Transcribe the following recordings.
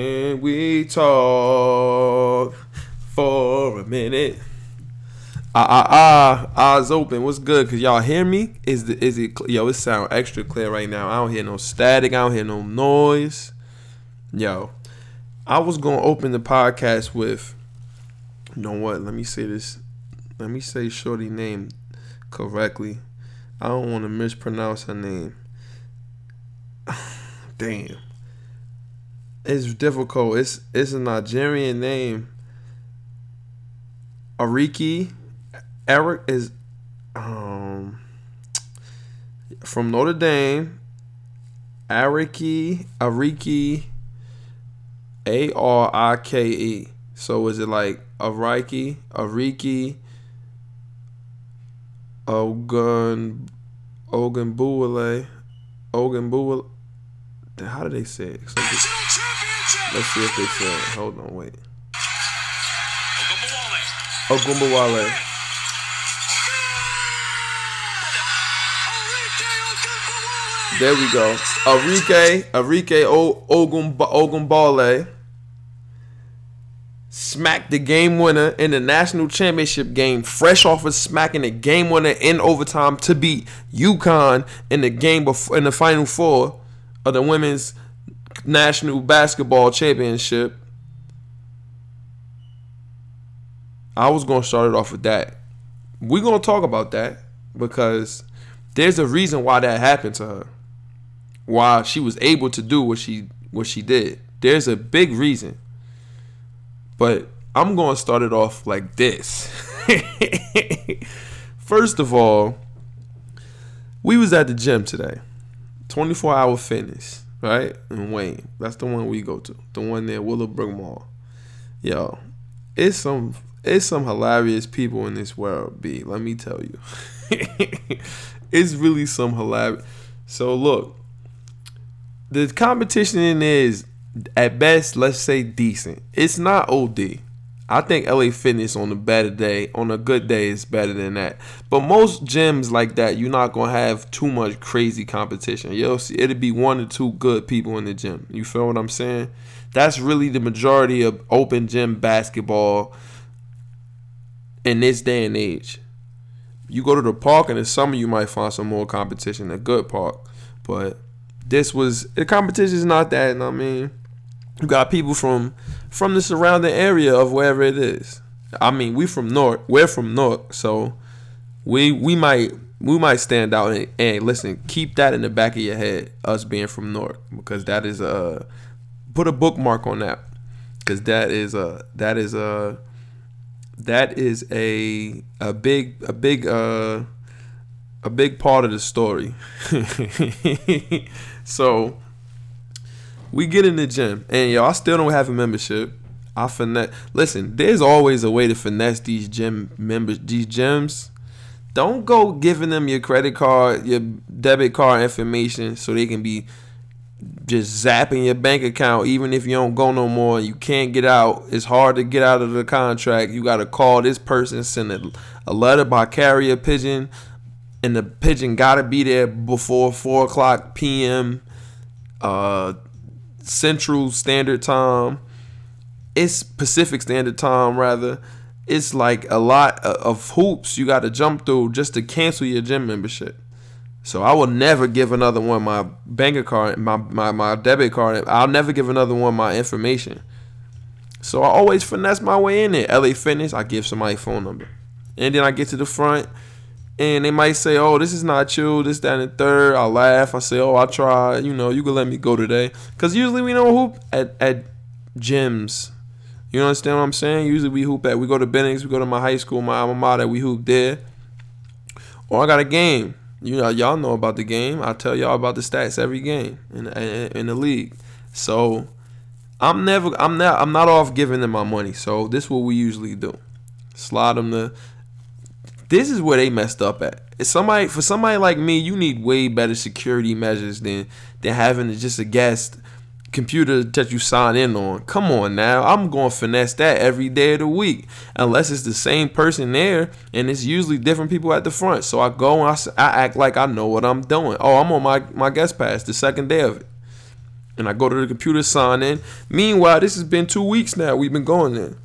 And we talk for a minute. Ah ah ah, eyes open. What's good? Cause y'all hear me? Is the is it yo? It sound extra clear right now. I don't hear no static. I don't hear no noise. Yo, I was gonna open the podcast with. You know what? Let me say this. Let me say Shorty name correctly. I don't want to mispronounce her name. Damn it's difficult. It's it's a Nigerian name. Ariki Eric is um from Notre Dame. Ariki Ariki A R I K E. So is it like Ariki Ariki Ogun Ogun Buwale Ogun Buwale how do they say it? Let's see if they say it. Uh, hold on, wait. Ogunbowale. There we go. Arike, Arike Ogunbowale smacked the game winner in the national championship game, fresh off of smacking the game winner in overtime to beat UConn in the game before in the final four of the women's national basketball championship. I was going to start it off with that. We're going to talk about that because there's a reason why that happened to her. Why she was able to do what she what she did. There's a big reason. But I'm going to start it off like this. First of all, we was at the gym today. 24 hour fitness right? And Wayne. That's the one we go to. The one there, Willowbrook Mall. Yo, it's some it's some hilarious people in this world, B. Let me tell you. it's really some hilarious. So look, the competition in is at best, let's say decent. It's not OD. I think LA Fitness on a better day, on a good day, is better than that. But most gyms like that, you're not gonna have too much crazy competition. You'll see it'll be one or two good people in the gym. You feel what I'm saying? That's really the majority of open gym basketball in this day and age. You go to the park, and in summer you might find some more competition, a good park. But this was the competition is not that. I mean, you got people from from the surrounding area of wherever it is. I mean, we from North. We're from North, so we we might we might stand out and, and listen. Keep that in the back of your head, us being from North, because that is a put a bookmark on that, because that is a that is a that is a a big a big uh a big part of the story. so we get in the gym, and y'all still don't have a membership. I finesse. Listen, there's always a way to finesse these gym members, these gyms. Don't go giving them your credit card, your debit card information, so they can be just zapping your bank account. Even if you don't go no more, you can't get out. It's hard to get out of the contract. You got to call this person, send a, a letter by carrier pigeon, and the pigeon got to be there before four o'clock p.m. Uh, Central Standard Time. It's Pacific Standard Time rather. It's like a lot of hoops you got to jump through just to cancel your gym membership. So I will never give another one my bank card, my, my, my debit card. I'll never give another one my information. So I always finesse my way in there. LA Fitness, I give somebody phone number. And then I get to the front and they might say, "Oh, this is not you. This, that, and third. I laugh. I say, "Oh, I try. You know, you can let me go today." Cause usually we don't hoop at at gyms. You understand what I'm saying? Usually we hoop at. We go to Bennings. We go to my high school, my alma mater. We hoop there. Or I got a game. You know, y'all know about the game. I tell y'all about the stats every game in in, in the league. So I'm never. I'm not. I'm not off giving them my money. So this is what we usually do. Slide them the this is where they messed up at. Somebody for somebody like me, you need way better security measures than than having just a guest computer that you sign in on. Come on now, I'm going to finesse that every day of the week, unless it's the same person there, and it's usually different people at the front. So I go and I, I act like I know what I'm doing. Oh, I'm on my my guest pass, the second day of it, And I go to the computer, sign in. Meanwhile, this has been two weeks now. We've been going there.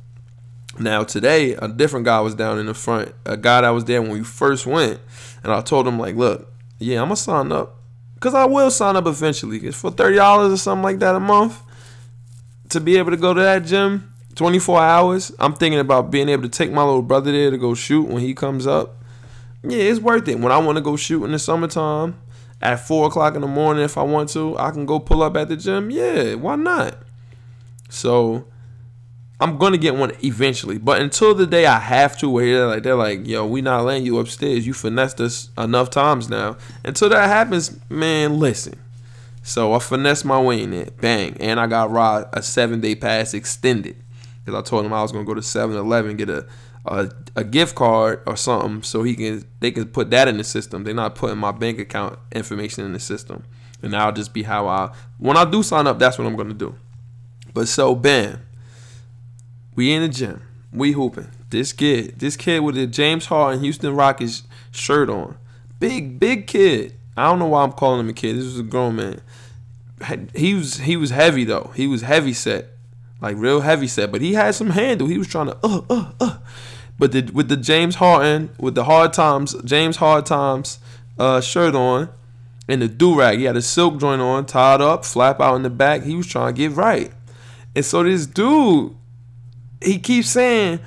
Now today, a different guy was down in the front. A guy that was there when we first went, and I told him like, "Look, yeah, I'm gonna sign up, cause I will sign up eventually. It's for thirty dollars or something like that a month to be able to go to that gym 24 hours. I'm thinking about being able to take my little brother there to go shoot when he comes up. Yeah, it's worth it. When I want to go shoot in the summertime at four o'clock in the morning, if I want to, I can go pull up at the gym. Yeah, why not? So I'm gonna get one eventually, but until the day I have to, where they're like, they're like, yo, we not letting you upstairs. You finessed us enough times now. Until that happens, man, listen. So I finessed my way in it, bang, and I got Rod a seven day pass extended because I told him I was gonna go to 7-Eleven get a, a a gift card or something so he can they can put that in the system. They're not putting my bank account information in the system, and that'll just be how I when I do sign up. That's what I'm gonna do. But so bam we in the gym. We hooping. This kid, this kid with the James Harden Houston Rockets shirt on. Big, big kid. I don't know why I'm calling him a kid. This was a grown man. He was he was heavy though. He was heavy set. Like real heavy set. But he had some handle. He was trying to uh uh uh. But the, with the James Harden, with the hard times, James Hard Times uh, shirt on, and the do rag, he had a silk joint on, tied up, flap out in the back. He was trying to get right. And so this dude he keeps saying,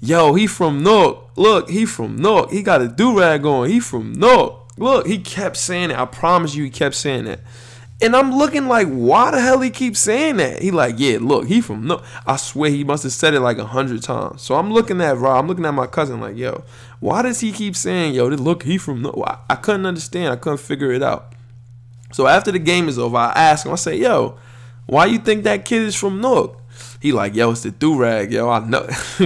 "Yo, he from Newark. Look, he from Newark. He got a do rag on. He from Newark. Look." He kept saying it. I promise you, he kept saying that. And I'm looking like, why the hell he keep saying that? He like, yeah, look, he from no. I swear he must have said it like a hundred times. So I'm looking at Rob. I'm looking at my cousin like, yo, why does he keep saying, yo, look, he from no? I, I couldn't understand. I couldn't figure it out. So after the game is over, I ask him. I say, yo, why you think that kid is from Newark? He like, yo, it's the do rag, yo. I know.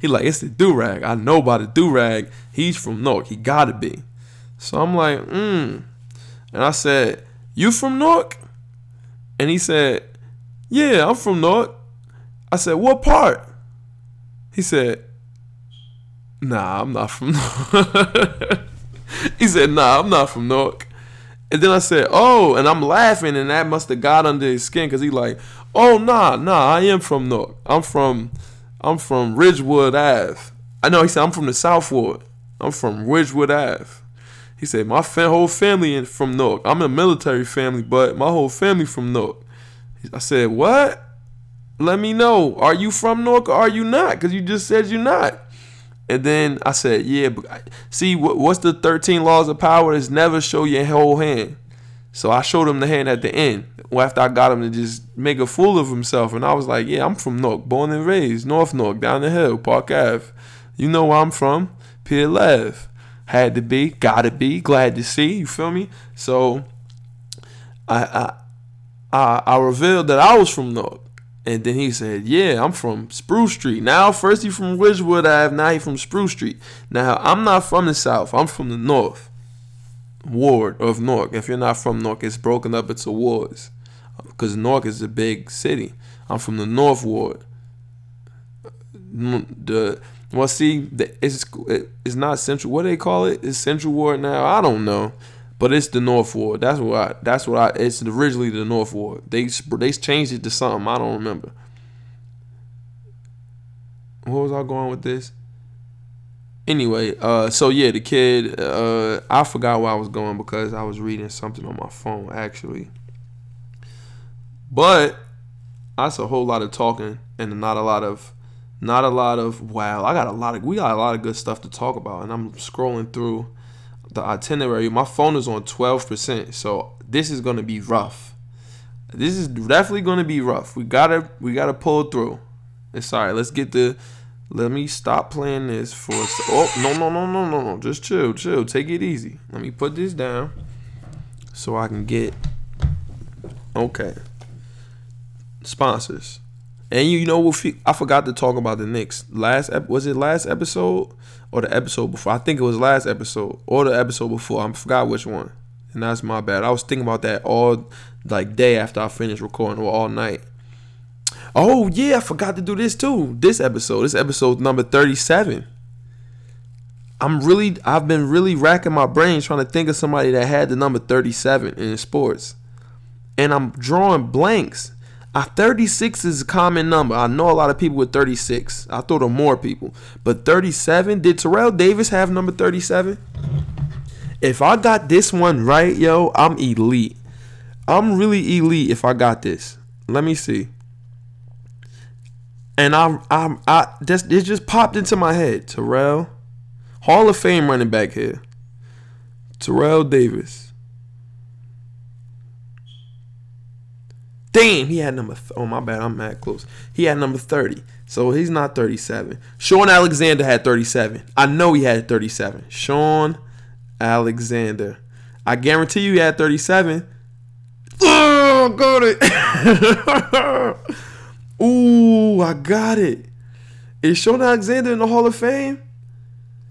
he like, it's the do rag. I know about the do rag. He's from Newark. He gotta be. So I'm like, mm. And I said, you from Newark? And he said, yeah, I'm from Newark. I said, what part? He said, nah, I'm not from Newark. he said, nah, I'm not from Newark. And then I said, oh, and I'm laughing, and that must have got under his skin because he like, Oh nah, nah, I am from Newark. I'm from I'm from Ridgewood Ave. I know he said I'm from the South Ward. I'm from Ridgewood Ave. He said my fa- whole family is from Newark. I'm a military family, but my whole family from Newark. I said what? Let me know. Are you from Newark or are you not? Because you just said you're not. And then I said, yeah, but see, what, what's the 13 laws of power? Is never show your whole hand. So I showed him the hand at the end. After I got him to just make a fool of himself, and I was like, "Yeah, I'm from Newark, born and raised, North Newark, down the hill, Park Ave. You know where I'm from, Pier Lev. Had to be, gotta be, glad to see. You feel me? So, I I I, I revealed that I was from Newark. And then he said, Yeah, I'm from Spruce Street. Now, first he from Ridgewood Ave, now he from Spruce Street. Now, I'm not from the South, I'm from the North ward of Newark. If you're not from Newark, it's broken up into wards because Newark is a big city. I'm from the North Ward. The well, see, the, it's it's not central. What do they call it? It's Central Ward now. I don't know, but it's the North Ward. That's what I. That's what I. It's originally the North Ward. They they changed it to something. I don't remember. What was I going with this? Anyway, uh, so yeah, the kid. Uh, I forgot where I was going because I was reading something on my phone actually. But that's a whole lot of talking and not a lot of not a lot of wow. I got a lot of we got a lot of good stuff to talk about and I'm scrolling through the itinerary. My phone is on 12%, so this is going to be rough. This is definitely going to be rough. We got to we got to pull through. It's all right. Let's get the let me stop playing this for Oh, no no no no no no. Just chill, chill. Take it easy. Let me put this down so I can get Okay sponsors. And you know what? I forgot to talk about the Knicks. Last was it last episode or the episode before? I think it was last episode or the episode before. I forgot which one, and that's my bad. I was thinking about that all like day after I finished recording or all night. Oh yeah, I forgot to do this too. This episode, this episode number thirty-seven. I'm really, I've been really racking my brain trying to think of somebody that had the number thirty-seven in sports and I'm drawing blanks. I 36 is a common number. I know a lot of people with 36. I thought of more people. But 37, did Terrell Davis have number 37? If I got this one right, yo, I'm elite. I'm really elite if I got this. Let me see. And I, I, I, this, it just popped into my head. Terrell, Hall of Fame running back here. Terrell Davis. Damn, he had number. Th- oh my bad, I'm mad close. He had number 30, so he's not 37. Shaun Alexander had 37. I know he had 37. Shaun Alexander. I guarantee you he had 37. Oh, got it. Ooh, I got it. Is Shaun Alexander in the Hall of Fame?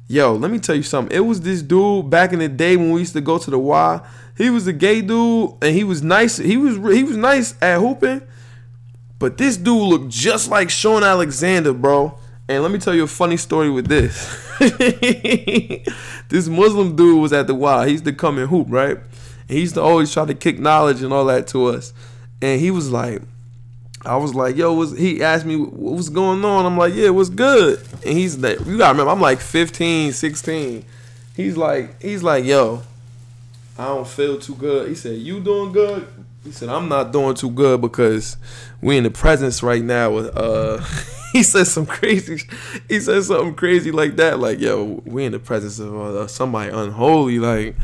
Yo, let me tell you something. It was this dude back in the day when we used to go to the Y. He was a gay dude, and he was nice. He was he was nice at hooping, but this dude looked just like Shaun Alexander, bro. And let me tell you a funny story with this. this Muslim dude was at the Y. He used to come and hoop, right? And he used to always try to kick knowledge and all that to us. And he was like, I was like, yo, was he asked me what was going on? I'm like, yeah, what's good? And he's like, you gotta remember, I'm like 15, 16. He's like, he's like, yo, I don't feel too good. He said, you doing good? He said, I'm not doing too good because we in the presence right now with uh he said some crazy he said something crazy like that. Like, yo, we in the presence of uh, somebody unholy, like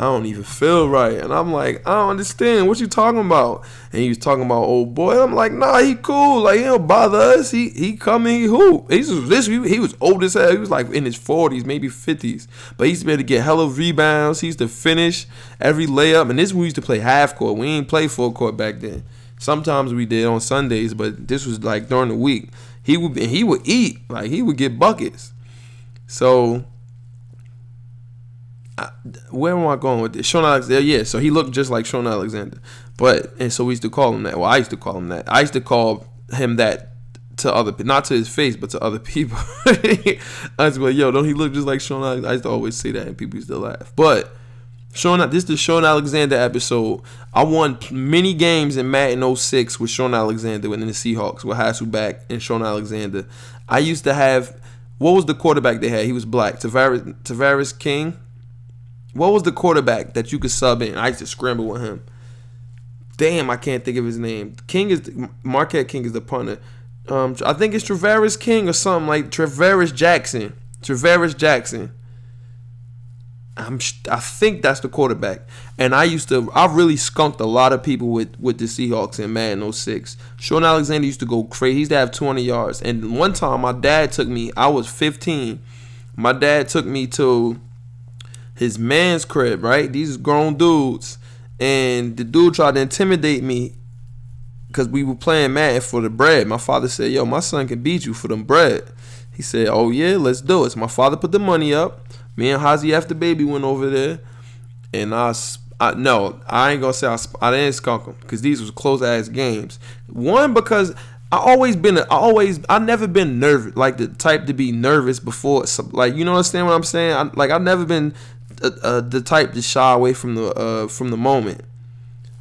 I don't even feel right. And I'm like, I don't understand. What you talking about? And he was talking about old boy. I'm like, nah, he cool. Like, he don't bother us. He he come in, he hoop. He's this he, he was old as hell. He was like in his 40s, maybe 50s. But he used to be able to get hella rebounds. He used to finish every layup. And this we used to play half court. We ain't play full court back then. Sometimes we did on Sundays, but this was like during the week. He would he would eat. Like he would get buckets. So where am I going with this? Shaun Alexander, yeah. So he looked just like Shaun Alexander, but and so we used to call him that. Well, I used to call him that. I used to call him that to other, not to his face, but to other people. I was like, yo, don't he look just like Sean? Alexander? I used to always say that, and people used to laugh. But Shaun, this is the Shaun Alexander episode. I won many games in Madden 06 with Shaun Alexander and the Seahawks with Hasselbeck and Shaun Alexander. I used to have what was the quarterback they had? He was black. Tavares Tavarres King. What was the quarterback that you could sub in? I used to scramble with him. Damn, I can't think of his name. King is Marquette King is the punter. Um, I think it's Travaris King or something like Travaris Jackson. Travaris Jackson. I'm, I think that's the quarterback. And I used to, I really skunked a lot of people with, with the Seahawks in Madden 06. Shaun Alexander used to go crazy. He used to have 20 yards. And one time, my dad took me, I was 15. My dad took me to his man's crib, right? These grown dudes. And the dude tried to intimidate me because we were playing Madden for the bread. My father said, Yo, my son can beat you for them bread. He said, Oh, yeah, let's do it. So my father put the money up. Me and Hazy after baby went over there. And I, I no, I ain't gonna say I, I didn't skunk them because these was close ass games. One because I always been, I always, I never been nervous, like the type to be nervous before. Like you know, what I'm saying? I, like I've never been uh, uh, the type to shy away from the uh, from the moment.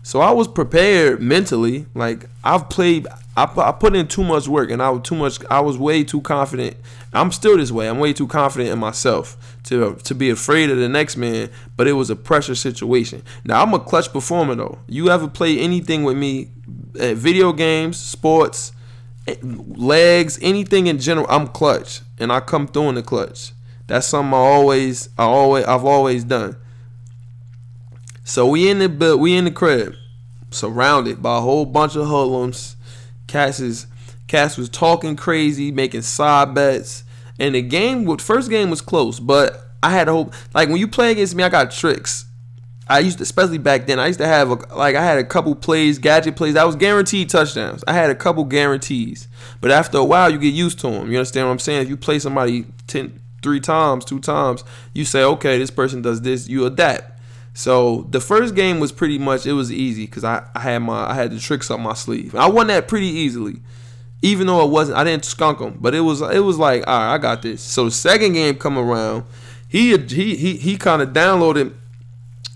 So I was prepared mentally. Like I've played, I, I put in too much work, and I was too much. I was way too confident. I'm still this way. I'm way too confident in myself to to be afraid of the next man. But it was a pressure situation. Now I'm a clutch performer though. You ever play anything with me? Uh, video games, sports, eh, legs, anything in general. I'm clutch, and I come through in the clutch. That's something I always, I always, I've always done. So we in the we in the crib, surrounded by a whole bunch of hoodlums. Cass is Cass was talking crazy, making side bets, and the game, first game was close, but I had a hope. Like when you play against me, I got tricks. I used to, especially back then, I used to have a, like I had a couple plays, gadget plays. I was guaranteed touchdowns. I had a couple guarantees, but after a while, you get used to them. You understand what I'm saying? If you play somebody 10, three times, two times, you say, okay, this person does this, you adapt. So the first game was pretty much it was easy because I, I had my I had the tricks up my sleeve. I won that pretty easily, even though it wasn't I didn't skunk them, but it was it was like all right, I got this. So the second game come around, he he he he kind of downloaded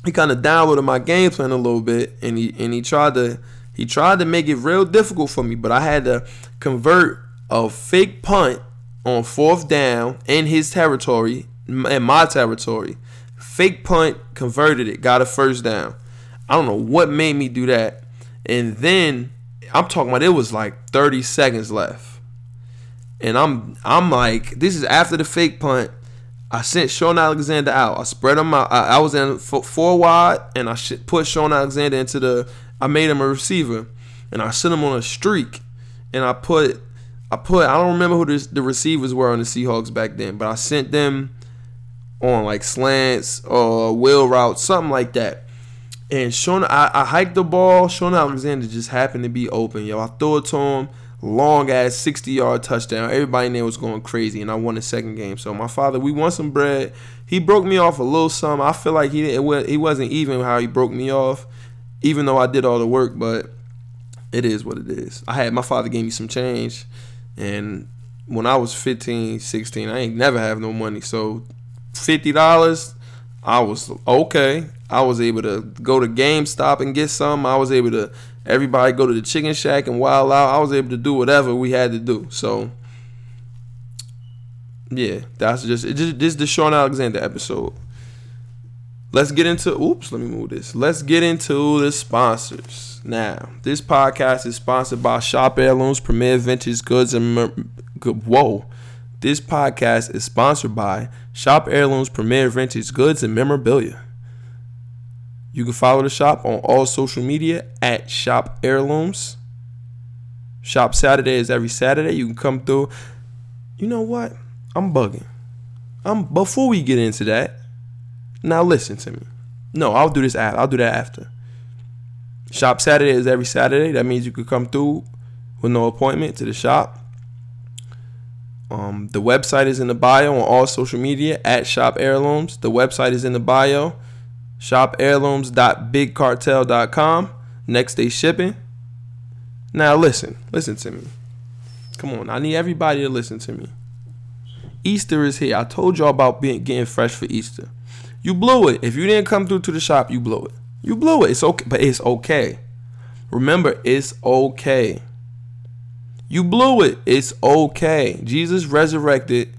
he kind of downloaded my game plan a little bit, and he and he tried to he tried to make it real difficult for me. But I had to convert a fake punt on fourth down in his territory, in my territory. Fake punt, converted it, got a first down. I don't know what made me do that. And then I'm talking about it was like 30 seconds left. And I'm I'm like, this is after the fake punt. I sent Shaun Alexander out. I spread him out. I, I was in four wide, and I put Shaun Alexander into the. I made him a receiver, and I sent him on a streak. And I put, I put. I don't remember who the, the receivers were on the Seahawks back then, but I sent them on like slants uh, or wheel routes, something like that. And Shaun, I, I hiked the ball. Shaun Alexander just happened to be open, yo. I threw it to him long ass 60 yard touchdown. Everybody in there was going crazy, and I won the second game. So my father, we won some bread. He broke me off a little sum. I feel like he didn't, he wasn't even how he broke me off, even though I did all the work. But it is what it is. I had my father gave me some change, and when I was 15, 16, I ain't never have no money. So fifty dollars, I was okay. I was able to go to GameStop and get some. I was able to Everybody go to the chicken shack and wild out. I was able to do whatever we had to do. So yeah, that's just just this is the Shaun Alexander episode. Let's get into oops, let me move this. Let's get into the sponsors. Now, this podcast is sponsored by Shop Heirlooms, Premier Vintage Goods and whoa. This podcast is sponsored by Shop Heirlooms, Premier Vintage Goods and Memorabilia. You can follow the shop on all social media at Shop Heirlooms. Shop Saturday is every Saturday. You can come through. You know what? I'm bugging. I'm before we get into that. Now listen to me. No, I'll do this after. I'll do that after. Shop Saturday is every Saturday. That means you could come through with no appointment to the shop. Um, the website is in the bio on all social media at Shop Heirlooms. The website is in the bio shopheirlooms.bigcartel.com. Next day shipping. Now listen, listen to me. Come on, I need everybody to listen to me. Easter is here. I told y'all about being getting fresh for Easter. You blew it. If you didn't come through to the shop, you blew it. You blew it. It's okay, but it's okay. Remember, it's okay. You blew it. It's okay. Jesus resurrected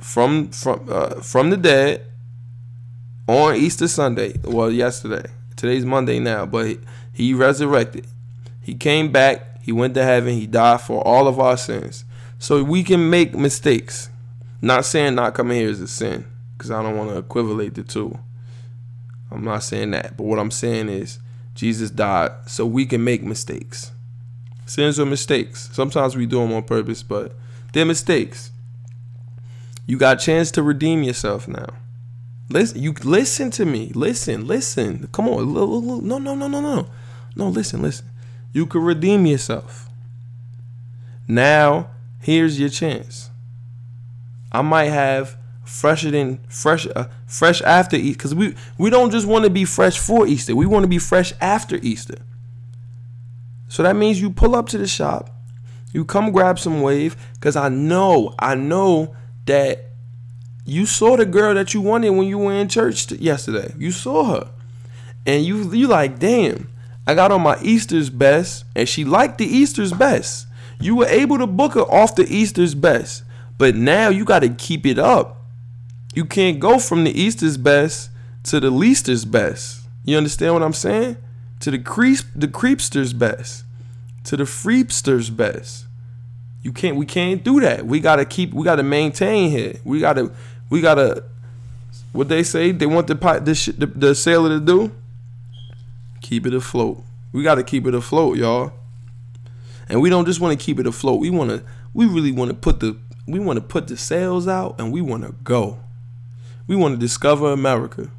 from from uh, from the dead on Easter Sunday. Well, yesterday. Today's Monday now, but he resurrected. He came back. He went to heaven. He died for all of our sins. So we can make mistakes. Not saying not coming here is a sin, because I don't want to equivalate the two. I'm not saying that. But what I'm saying is Jesus died so we can make mistakes. Sins are mistakes. Sometimes we do them on purpose, but they're mistakes. You got a chance to redeem yourself now. Listen, you listen to me. Listen, listen. Come on. No, no, no, no, no. No, listen, listen. You can redeem yourself. Now, here's your chance. I might have fresher than fresh uh, fresh after Easter because we we don't just want to be fresh for Easter. We want to be fresh after Easter. So that means you pull up to the shop, you come grab some wave because I know I know that you saw the girl that you wanted when you were in church yesterday. You saw her. And you you like, damn, I got on my Easter's best, and she liked the Easter's best. You were able to book her off the Easter's best. But now you gotta keep it up. You can't go from the Easter's best to the leaster's best. You understand what I'm saying? To the creep the creepster's best. To the freepster's best. You can't we can't do that. We gotta keep we gotta maintain here. We gotta we gotta what they say they want the pot this the, the sailor to do keep it afloat we gotta keep it afloat y'all and we don't just want to keep it afloat we want to we really want to put the we want to put the sails out and we want to go we want to discover america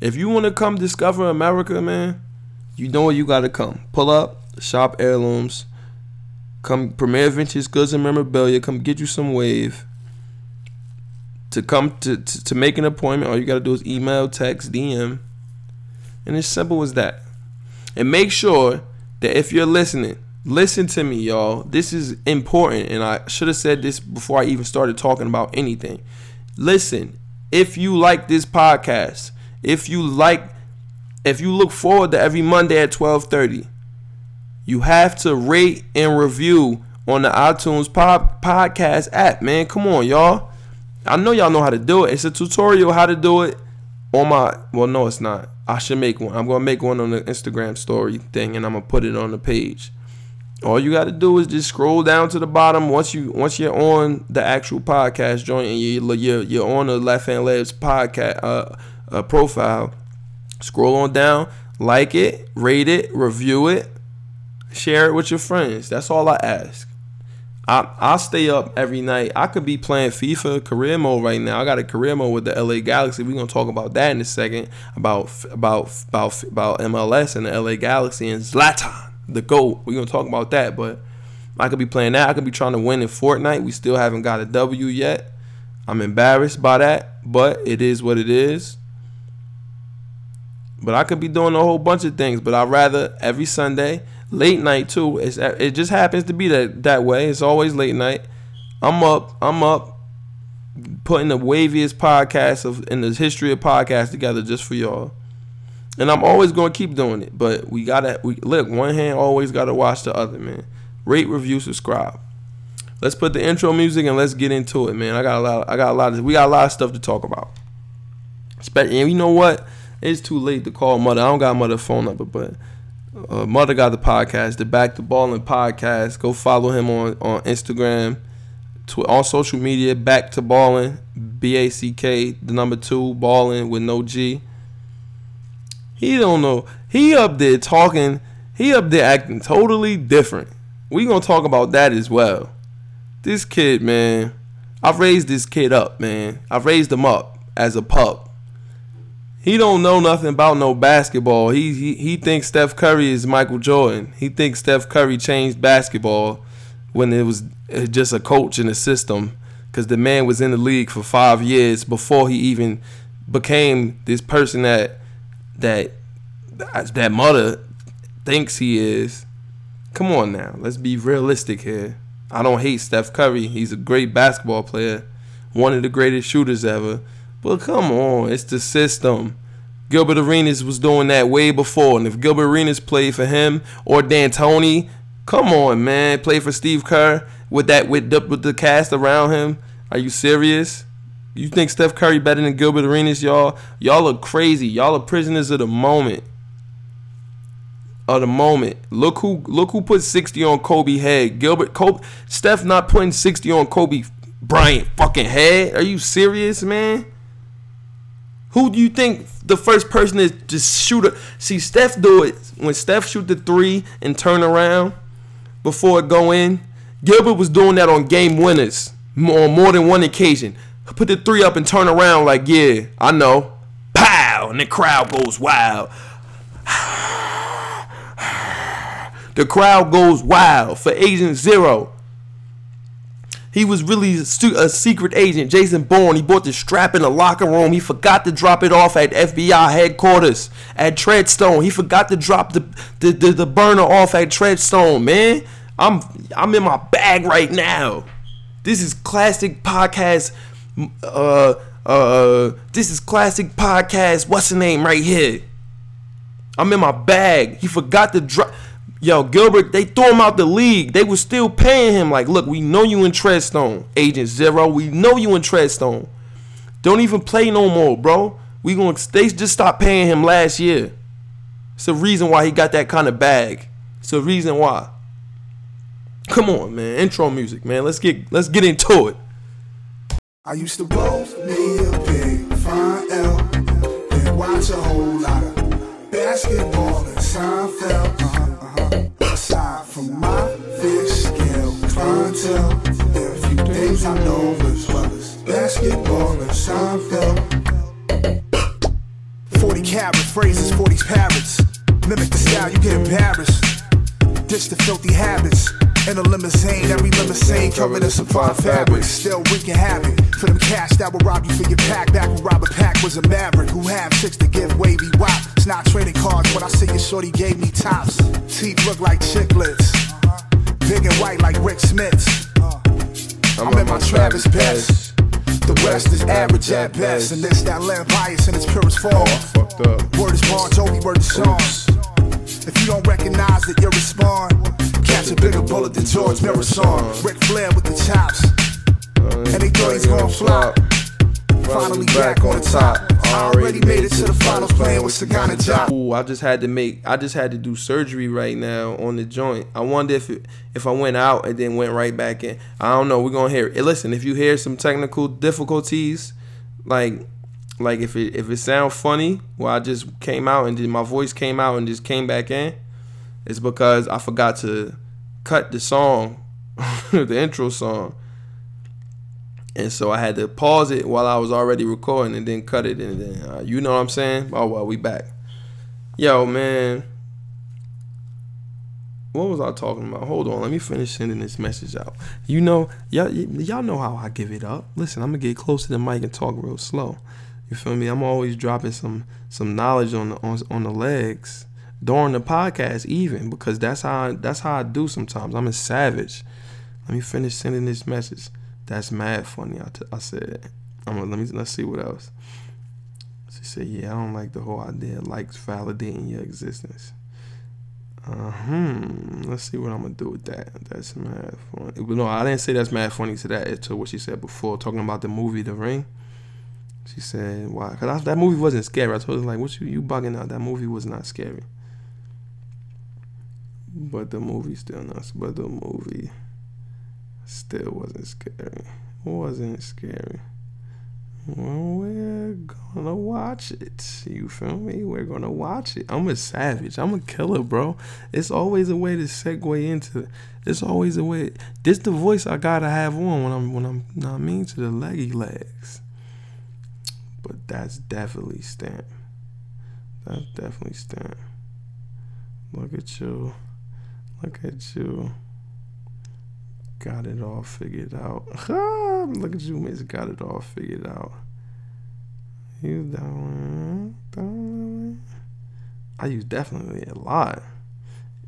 if you want to come discover america man you know you gotta come pull up shop heirlooms come premier vintage goods and memorabilia come get you some wave to come to, to, to make an appointment, all you got to do is email, text, DM. And it's simple as that. And make sure that if you're listening, listen to me, y'all. This is important. And I should have said this before I even started talking about anything. Listen, if you like this podcast, if you like, if you look forward to every Monday at 12:30, you have to rate and review on the iTunes pod, podcast app. Man, come on, y'all. I know y'all know how to do it. It's a tutorial how to do it on my. Well, no, it's not. I should make one. I'm gonna make one on the Instagram story thing, and I'm gonna put it on the page. All you got to do is just scroll down to the bottom once you once you're on the actual podcast joint and you you're, you're on the Left Hand Layups podcast uh, uh, profile. Scroll on down, like it, rate it, review it, share it with your friends. That's all I ask. I I stay up every night. I could be playing FIFA career mode right now. I got a career mode with the LA Galaxy. We're gonna talk about that in a second. About about about about MLS and the LA Galaxy and Zlatan, the GOAT. We're gonna talk about that. But I could be playing that. I could be trying to win in Fortnite. We still haven't got a W yet. I'm embarrassed by that, but it is what it is. But I could be doing a whole bunch of things. But I'd rather every Sunday late night too. It's, it just happens to be that that way. It's always late night. I'm up. I'm up, putting the waviest podcast of in the history of podcasts together just for y'all. And I'm always gonna keep doing it. But we gotta we look. One hand always gotta watch the other, man. Rate, review, subscribe. Let's put the intro music and let's get into it, man. I got a lot. I got a lot of. We got a lot of stuff to talk about. And you know what? It's too late to call mother. I don't got mother phone number, but uh, Mother got the podcast, the Back to Balling podcast. Go follow him on on Instagram, tw- on social media. Back to Balling, B A C K, the number two, Balling with no G. He don't know. He up there talking. He up there acting totally different. We gonna talk about that as well. This kid, man. I've raised this kid up, man. I've raised him up as a pup he don't know nothing about no basketball. He, he he thinks Steph Curry is Michael Jordan. He thinks Steph Curry changed basketball when it was uh, just a coach in the system because the man was in the league for five years before he even became this person that that that mother thinks he is. Come on now, let's be realistic here. I don't hate Steph Curry. He's a great basketball player, one of the greatest shooters ever. But come on, it's the system. Gilbert Arenas was doing that way before. And if Gilbert Arenas played for him or D'Antoni, come on, man, play for Steve Kerr with that with the, with the cast around him. Are you serious? You think Steph Curry better than Gilbert Arenas, y'all? Y'all are crazy. Y'all are prisoners of the moment. Of the moment. Look who look who put 60 on Kobe head. Gilbert Kobe Steph not putting 60 on Kobe Bryant fucking head. Are you serious, man? Who do you think the first person is just shoot a see Steph do it when Steph shoot the three and turn around before it go in? Gilbert was doing that on game winners on more than one occasion. Put the three up and turn around like, yeah, I know. Pow! And the crowd goes wild. the crowd goes wild for Agent Zero. He was really a secret agent, Jason Bourne. He bought the strap in the locker room. He forgot to drop it off at FBI headquarters at Treadstone. He forgot to drop the, the, the, the burner off at Treadstone, man. I'm I'm in my bag right now. This is classic podcast. Uh, uh, this is classic podcast. What's the name right here? I'm in my bag. He forgot to drop. Yo, Gilbert, they threw him out the league. They were still paying him. Like, look, we know you in Treadstone, Agent Zero. We know you in Treadstone. Don't even play no more, bro. We going to they just stopped paying him last year. It's the reason why he got that kind of bag. It's the reason why. Come on, man. Intro music, man. Let's get let's get into it. I used to roll me a big fine L and watch a whole lot of basketball and Seinfeld. Uh-huh from my fish scale clientele. There are a few things I know as well as basketball and Seinfeld. 40 carat phrases, 40 parrots. Mimic the style, you get embarrassed. Ditch the filthy habits. In a limousine, every limousine covered in supply fabric. Still wreaking havoc for them cash that will rob you for your pack. Back when Robert Pack was a maverick who had six to give wavy wop. It's not trading cards but I see your shorty gave me tops. Teeth look like chiclets, big and white like Rick Smith's. I'm, I'm in my Travis best. The West is average at best, and this that land bias in its purest form. Oh, fucked up. Word is Bon Jovi, word is song. If you don't recognize it, you respond. Catch a bigger bullet than George Marathon. Ric Flair with the chops. Uh, and they thought he's gonna flop. Finally back on the top. I already made it to the finals playing with Sagana Job. Ooh, I just had to make. I just had to do surgery right now on the joint. I wonder if it, if I went out and then went right back in. I don't know. We're gonna hear it. Listen, if you hear some technical difficulties, like like if it if it sounds funny, well, I just came out and then my voice came out and just came back in. It's because I forgot to cut the song, the intro song. And so I had to pause it while I was already recording and then cut it and then uh, you know what I'm saying? Oh well, we back. Yo, man. What was I talking about? Hold on, let me finish sending this message out. You know, y'all, y'all know how I give it up. Listen, I'm gonna get close to the mic and talk real slow. You feel me? I'm always dropping some some knowledge on the on, on the legs during the podcast, even because that's how I, that's how I do sometimes. I'm a savage. Let me finish sending this message. That's mad funny. I, t- I said, I'm gonna, let me let's see what else. She said, "Yeah, I don't like the whole idea of likes validating your existence." Uh hmm. Let's see what I'm gonna do with that. That's mad funny. No, I didn't say that's mad funny to that. To what she said before, talking about the movie The Ring. She said, "Why?" Because that movie wasn't scary. I told her like, "What you you bugging out? That movie was not scary." But the movie still not. But the movie still wasn't scary. Wasn't scary. Well, we're gonna watch it. You feel me? We're gonna watch it. I'm a savage. I'm a killer, bro. It's always a way to segue into. It's always a way. This the voice I gotta have on when I'm when I'm not mean to the leggy legs. But that's definitely stamp. That's definitely stamp. Look at you. Look at you. Got it all figured out. Look at you, Miss. Got it all figured out. You don't. I use definitely a lot.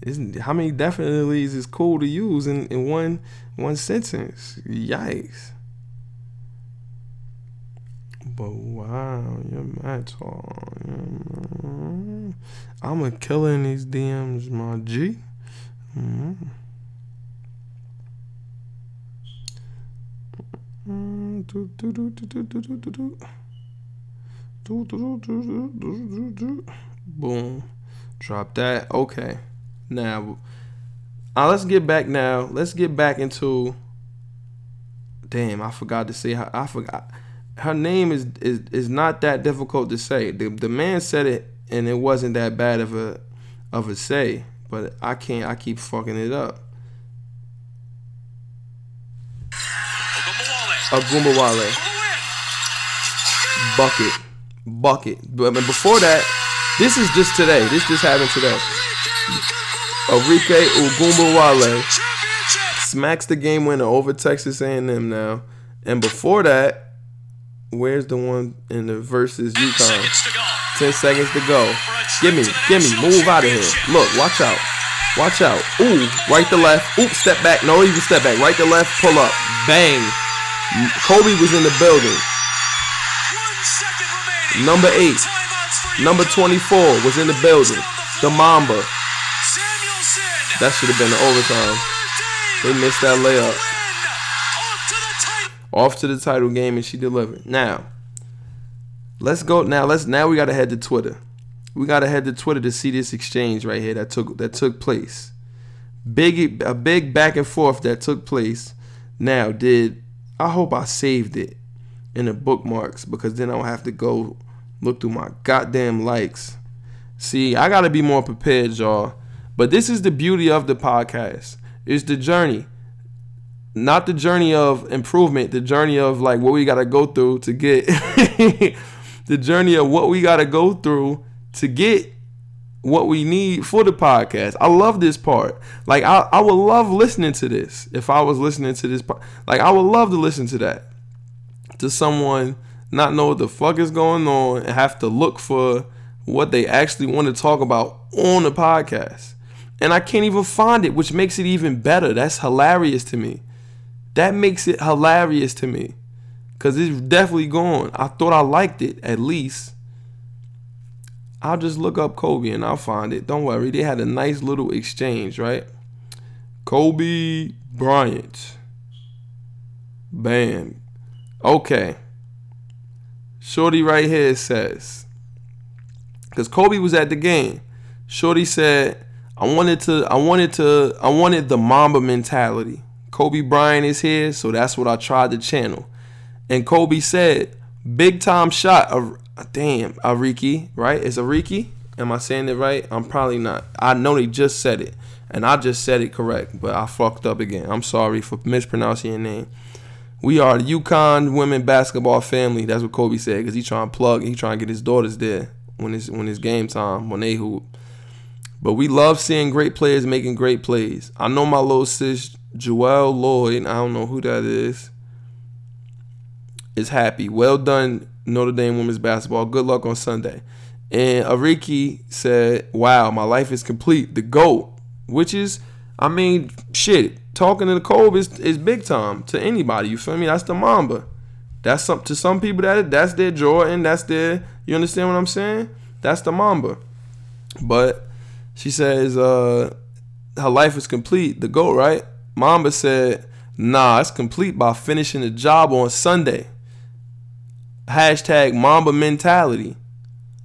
Isn't how many definitelys is cool to use in, in one one sentence? Yikes. But wow, you're mad tall. I'm a killer in these DMs, my G. Mm-hmm. Boom. Drop that. Okay. Now, uh, let's get back now. Let's get back into. Damn, I forgot to say. Her, I forgot. Her name is, is is not that difficult to say. The the man said it, and it wasn't that bad of a of a say. But I can't. I keep fucking it up. Agumbawale. Bucket. Bucket. But before that, this is just today. This just happened today. Arike Ogunbowale smacks the game winner over Texas A&M now. And before that, where's the one in the versus UConn? Ten seconds to go. Give me, give me, gimme, move out of here. Look, watch out. Watch out. Ooh, right to left. Ooh, step back. No, even step back. Right to left, pull up. Bang. Kobe was in the building. Number eight, number 24 was in the building. The Mamba. That should have been the overtime. They missed that layup. Off to the title game, and she delivered. Now, let's go. Now let's. Now we gotta head to Twitter. We gotta head to Twitter to see this exchange right here that took that took place. Big a big back and forth that took place. Now, did I hope I saved it in the bookmarks because then I don't have to go look through my goddamn likes. See, I gotta be more prepared, y'all. But this is the beauty of the podcast. It's the journey. Not the journey of improvement, the journey of like what we gotta go through to get the journey of what we gotta go through to get what we need for the podcast. I love this part. Like I, I would love listening to this if I was listening to this. Like I would love to listen to that. To someone not know what the fuck is going on and have to look for what they actually want to talk about on the podcast. And I can't even find it, which makes it even better. That's hilarious to me. That makes it hilarious to me. Cause it's definitely gone. I thought I liked it at least. I'll just look up Kobe and I'll find it. Don't worry. They had a nice little exchange, right? Kobe Bryant. Bam. Okay. Shorty right here says, because Kobe was at the game. Shorty said, I wanted to, I wanted to, I wanted the Mamba mentality. Kobe Bryant is here, so that's what I tried to channel. And Kobe said, big time shot. Of, damn, Arike, right? Is Arike? Am I saying it right? I'm probably not. I know they just said it, and I just said it correct, but I fucked up again. I'm sorry for mispronouncing your name. We are the UConn women basketball family. That's what Kobe said because he trying to plug. He trying to get his daughters there when it's when it's game time when they hoop. But we love seeing great players making great plays. I know my little sis Jewell Loyd. I don't know who that is. Is happy. Well done, Notre Dame women's basketball. Good luck on Sunday. And Arike said, "Wow, my life is complete. The goat." Which is, I mean, shit talking to the Kobe is, is big time to anybody. You feel me? That's the Mamba. That's some to some people that that's their Jordan. That's their. You understand what I'm saying? That's the Mamba. But she says uh, her life is complete. The goat, right? Mamba said, "Nah, it's complete by finishing the job on Sunday." Hashtag Mamba mentality.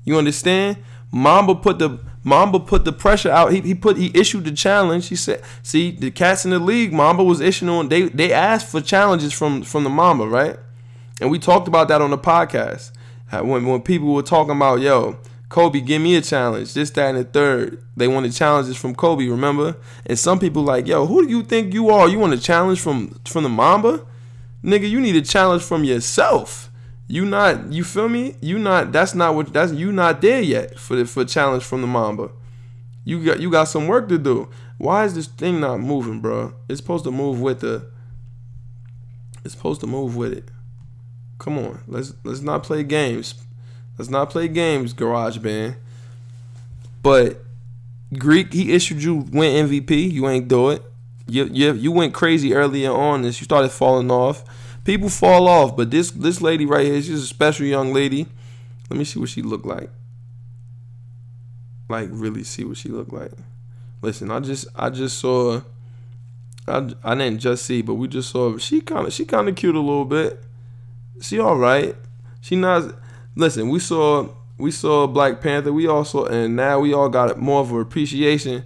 You understand? Mamba put the Mamba put the pressure out. He, he put he issued the challenge. He said, "See, the cats in the league, Mamba was issuing. On they they asked for challenges from from the Mamba, right? And we talked about that on the podcast when when people were talking about, yo, Kobe, give me a challenge, this, that, and the third. They wanted challenges from Kobe, remember? And some people like, yo, who do you think you are? You want a challenge from from the Mamba? Nigga, you need a challenge from yourself. You not you feel me? You not that's not what that's you not there yet for the for challenge from the Mamba. You got you got some work to do. Why is this thing not moving, bro? It's supposed to move with the It's supposed to move with it. Come on. Let's let's not play games. Let's not play games, Garage Band. But Greek, he issued you win MVP. You ain't do it. You you you went crazy earlier on this. You started falling off. People fall off, but this this lady right here, she's a special young lady. Let me see what she looked like. Like really see what she looked like. Listen, I just I just saw I, I didn't just see, but we just saw she kind of she kind of cute a little bit. She all right. She not listen. We saw we saw Black Panther. We also and now we all got more of an appreciation.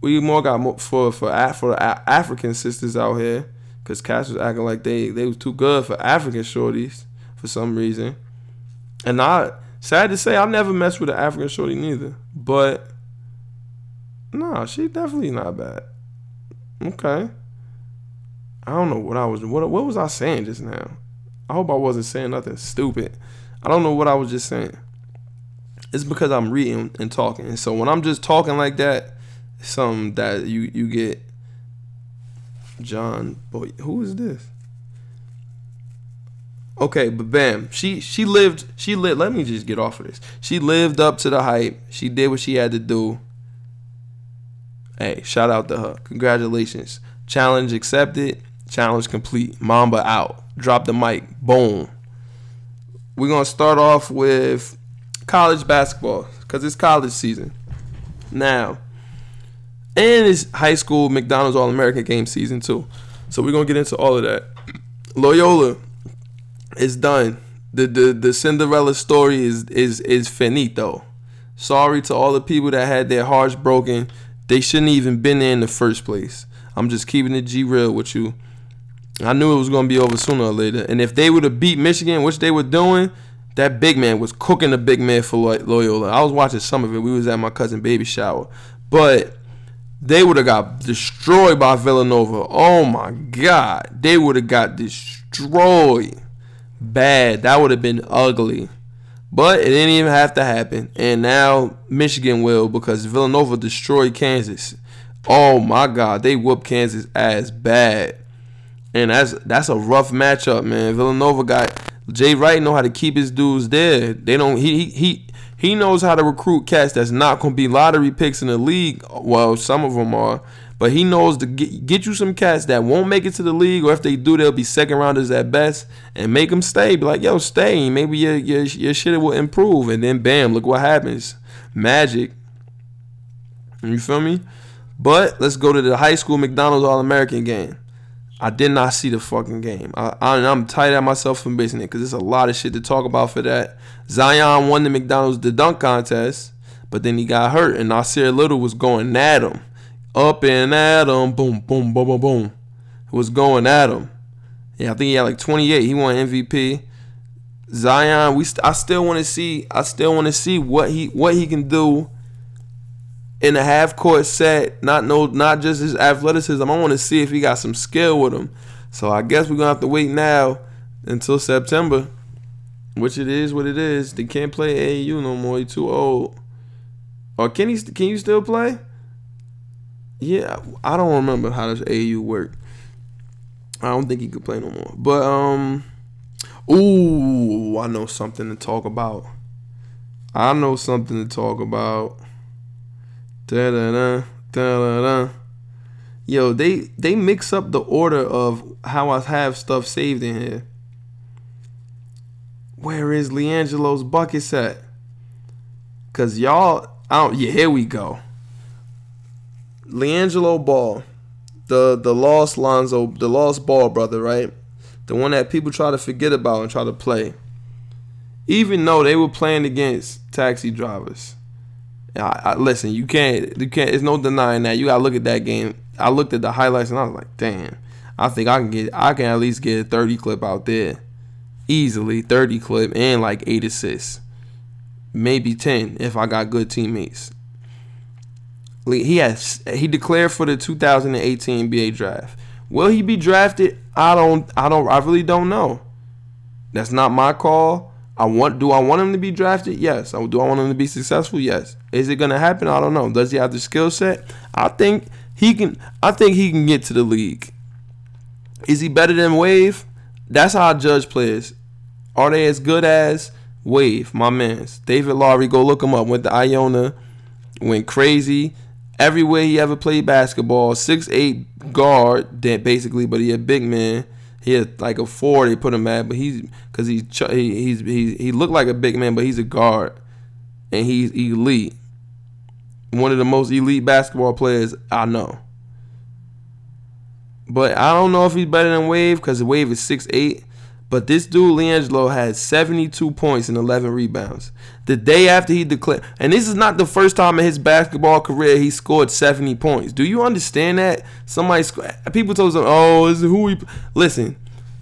We more got more for for for African sisters out here. Cause Cass was acting like they they was too good for African shorties for some reason. And I sad to say I never messed with an African shorty neither. But no, she definitely not bad. Okay. I don't know what I was what what was I saying just now? I hope I wasn't saying nothing stupid. I don't know what I was just saying. It's because I'm reading and talking. So when I'm just talking like that, something that you you get John Boy. Who is this? Okay, but bam, she she lived she lived. Let me just get off of this. She lived up to the hype. She did what she had to do. Hey, shout out to her. Congratulations. Challenge accepted. Challenge complete. Mamba out. Drop the mic. Boom. We're gonna start off with college basketball because it's college season. Now, and his high school McDonald's All American game season too. So we're gonna get into all of that. Loyola is done. The the the Cinderella story is is is finito. Sorry to all the people that had their hearts broken. They shouldn't even been there in the first place. I'm just keeping it G real with you. I knew it was gonna be over sooner or later. And if they would have beat Michigan, which they were doing, that big man was cooking the big man for Loyola. I was watching some of it. We was at my cousin baby shower, but they would have got destroyed by Villanova. Oh my God. They would have got destroyed. Bad. That would have been ugly. But it didn't even have to happen. And now Michigan will because Villanova destroyed Kansas. Oh my God. They whooped Kansas ass bad. And that's that's a rough matchup, man. Villanova got Jay Wright know how to keep his dudes there. They don't he he he knows how to recruit cats that's not going to be lottery picks in the league. Well, some of them are, But he knows to get, get you some cats that won't make it to the league, or if they do, they'll be second rounders at best, and make them stay. Be like, yo, stay. Maybe your your your shit will improve, and then bam, look what happens. Magic. You feel me? But let's go to the high school McDonald's All American game. I did not see the fucking game. I, am tight at myself for missing it because there's a lot of shit to talk about for that. Zion won the McDonald's the dunk contest, but then he got hurt, and Nassir Little was going at him, up and at him, boom, boom, boom, boom, boom. Was going at him. Yeah, I think he had like 28. He won MVP. Zion, we st- I still want to see. I still want to see what he what he can do in a half court set. Not no, not just his athleticism. I want to see if he got some skill with him. So I guess we're gonna have to wait now until September, which it is what it is. They can't play AAU no more. He too old. Or can he? Can you still play? Yeah, I don't remember how does AAU work. I don't think he could play no more. But um, ooh, I know something to talk about. I know something to talk about. Da da da da da. Yo, they they mix up the order of how I have stuff saved in here. Where is LiAngelo's bucket set? Cause y'all, out yeah, here we go. LiAngelo Ball, the the lost Lonzo, the lost Ball brother, right? The one that people try to forget about and try to play. Even though they were playing against taxi drivers. I, I, listen, you can't, you can't. It's no denying that. You gotta look at that game. I looked at the highlights and I was like, damn. I think I can get, I can at least get a 30 clip out there, easily 30 clip and like eight assists, maybe 10 if I got good teammates. He has, he declared for the 2018 NBA draft. Will he be drafted? I don't, I don't, I really don't know. That's not my call. I want. Do I want him to be drafted? Yes. Do I want him to be successful? Yes. Is it gonna happen? I don't know. Does he have the skill set? I think he can. I think he can get to the league. Is he better than Wave? That's how I judge players. Are they as good as Wave? My man's David Laury. Go look him up. Went to Iona. Went crazy. Everywhere he ever played basketball. Six eight guard. Basically, but he a big man. He had like a four. They put him at, but he's because he's he, he's he he looked like a big man, but he's a guard, and he's elite. One of the most elite basketball players I know. But I don't know if he's better than Wave because Wave is six eight. But this dude, LiAngelo, had 72 points and 11 rebounds. The day after he declared, and this is not the first time in his basketball career he scored 70 points. Do you understand that? Somebody, people told him, oh, is who. Listen,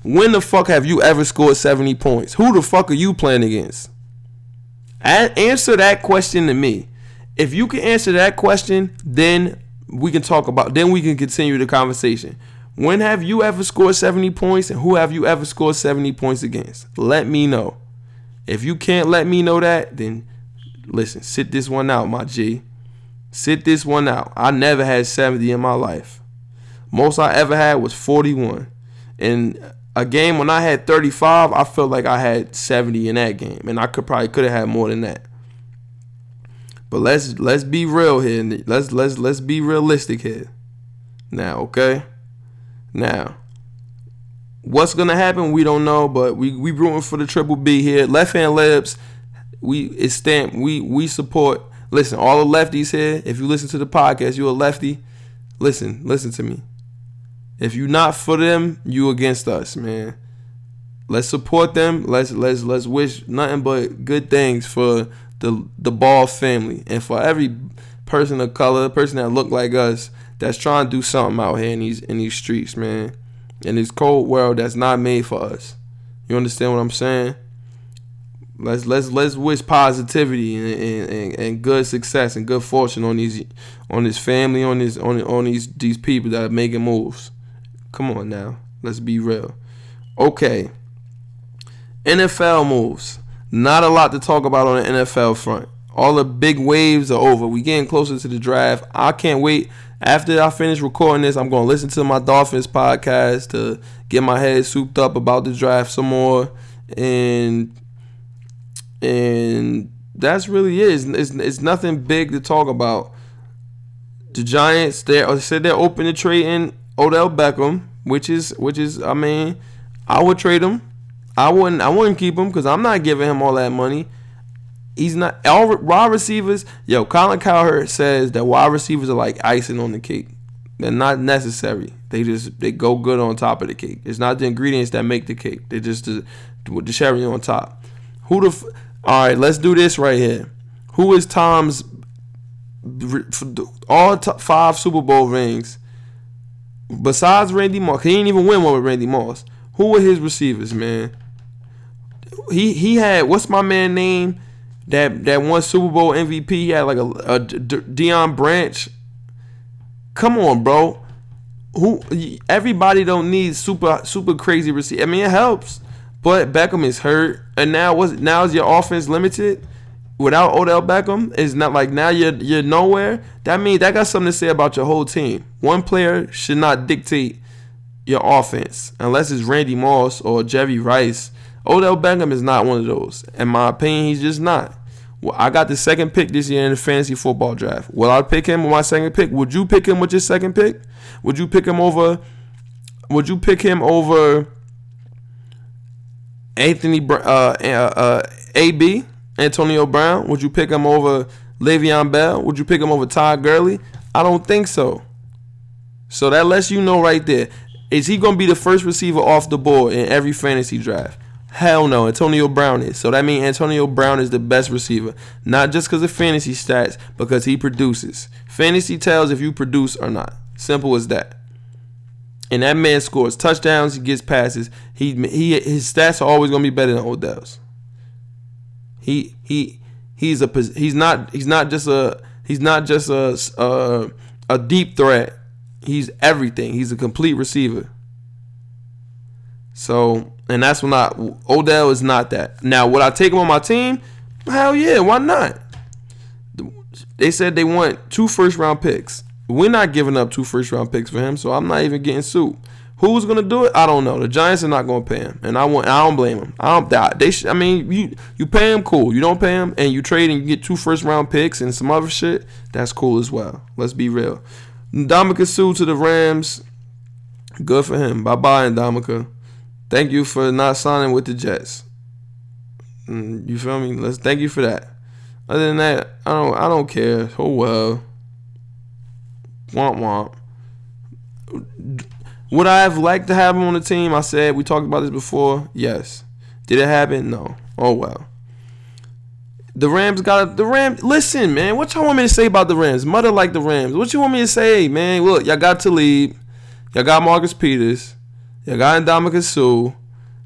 when the fuck have you ever scored 70 points? Who the fuck are you playing against? answer that question to me. If you can answer that question, then we can talk about, then we can continue the conversation. When have you ever scored 70 points and who have you ever scored 70 points against? Let me know. If you can't let me know that, then listen, sit this one out, my G. Sit this one out. I never had 70 in my life. Most I ever had was 41. And a game when I had 35, I felt like I had 70 in that game. And I could probably could have had more than that. But let's let's be real here. Let's let's let's be realistic here. Now, okay? Now, what's gonna happen? We don't know, but we we rooting for the triple B here. Left hand libs, we it's stamp. We we support. Listen, all the lefties here. If you listen to the podcast, you're a lefty. Listen, listen to me. If you're not for them, you against us, man. Let's support them. Let's let's let's wish nothing but good things for the the ball family and for every person of color, person that look like us that's trying to do something out here in these in these streets, man. In this cold world that's not made for us. You understand what I'm saying? Let's let's let's wish positivity and, and, and good success and good fortune on these on this family on this on on these these people that are making moves. Come on now, let's be real. Okay, NFL moves. Not a lot to talk about on the NFL front. All the big waves are over. We getting closer to the draft. I can't wait after I finish recording this, I'm gonna listen to my Dolphins podcast to get my head souped up about the draft some more, and and that's really it. It's, it's, it's nothing big to talk about. the Giants they said they're open to trading Odell Beckham, which is which is I mean, I would trade him. I wouldn't I wouldn't keep him because I'm not giving him all that money. He's not all wide receivers. Yo, Colin Cowherd says that wide receivers are like icing on the cake. They're not necessary. They just they go good on top of the cake. It's not the ingredients that make the cake. They're just the, the cherry on top. Who the f- all right? Let's do this right here. Who is Tom's all t- five Super Bowl rings? Besides Randy Moss, he didn't even win one with Randy Moss. Who were his receivers, man? He he had what's my man name? That that one Super Bowl MVP. He had like a, Deion Branch. Come on, bro. Who everybody don't need super super crazy receiver. I mean it helps, but Beckham is hurt, and now was now is your offense limited? Without Odell Beckham, it's not like now you're you're nowhere. That means that got something to say about your whole team. One player should not dictate your offense unless it's Randy Moss or Jerry Rice Odell Beckham is not one of those. In my opinion, he's just not. Well, I got the second pick this year in the fantasy football draft. Will I pick him with my second pick? Would you pick him with your second pick? Would you pick him over? Would you pick him over Anthony uh, uh, uh, AB Antonio Brown? Would you pick him over Le'Veon Bell? Would you pick him over Todd Gurley? I don't think so. So that lets you know right there. Is he going to be the first receiver off the board in every fantasy draft? Hell no, Antonio Brown is. So that means Antonio Brown is the best receiver. Not just because of fantasy stats, because he produces. Fantasy tells if you produce or not. Simple as that. And that man scores touchdowns, he gets passes. He he his stats are always gonna be better than Odell's. He he he's a he's not he's not just a he's not just a a, a deep threat. He's everything. He's a complete receiver. So and that's when I Odell is not that. Now, would I take him on my team? Hell yeah, why not? They said they want two first round picks. We're not giving up two first round picks for him, so I'm not even getting sued. Who's gonna do it? I don't know. The Giants are not gonna pay him, and I want. I don't blame him. I don't. doubt They. Sh- I mean, you you pay him, cool. You don't pay him, and you trade and you get two first round picks and some other shit. That's cool as well. Let's be real. Ndamukong Suh to the Rams. Good for him. Bye bye, Ndamukong. Thank you for not signing with the Jets. Mm, you feel me? Let's thank you for that. Other than that, I don't I don't care. Oh well. Womp womp. Would I have liked to have him on the team? I said we talked about this before. Yes. Did it happen? No. Oh well. The Rams got the Rams. Listen, man. What y'all want me to say about the Rams? Mother like the Rams. What you want me to say, man? Look, y'all got to lead. Y'all got Marcus Peters. Y'all got Ndamukong Suh.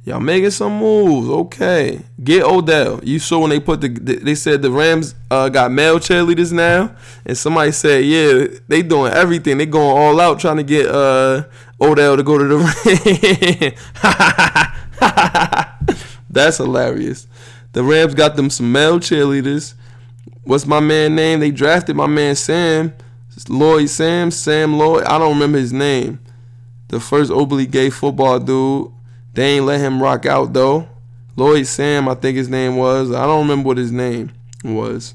Y'all making some moves. Okay. Get Odell. You saw when they put the they said the Rams uh, got male cheerleaders now. And somebody said, yeah, they doing everything. They going all out trying to get uh, Odell to go to the Rams. That's hilarious. The Rams got them some male cheerleaders. What's my man name? They drafted my man Sam. Lloyd Sam. Sam Lloyd. I don't remember his name the first openly gay football dude. They ain't let him rock out though. Lloyd Sam, I think his name was. I don't remember what his name was.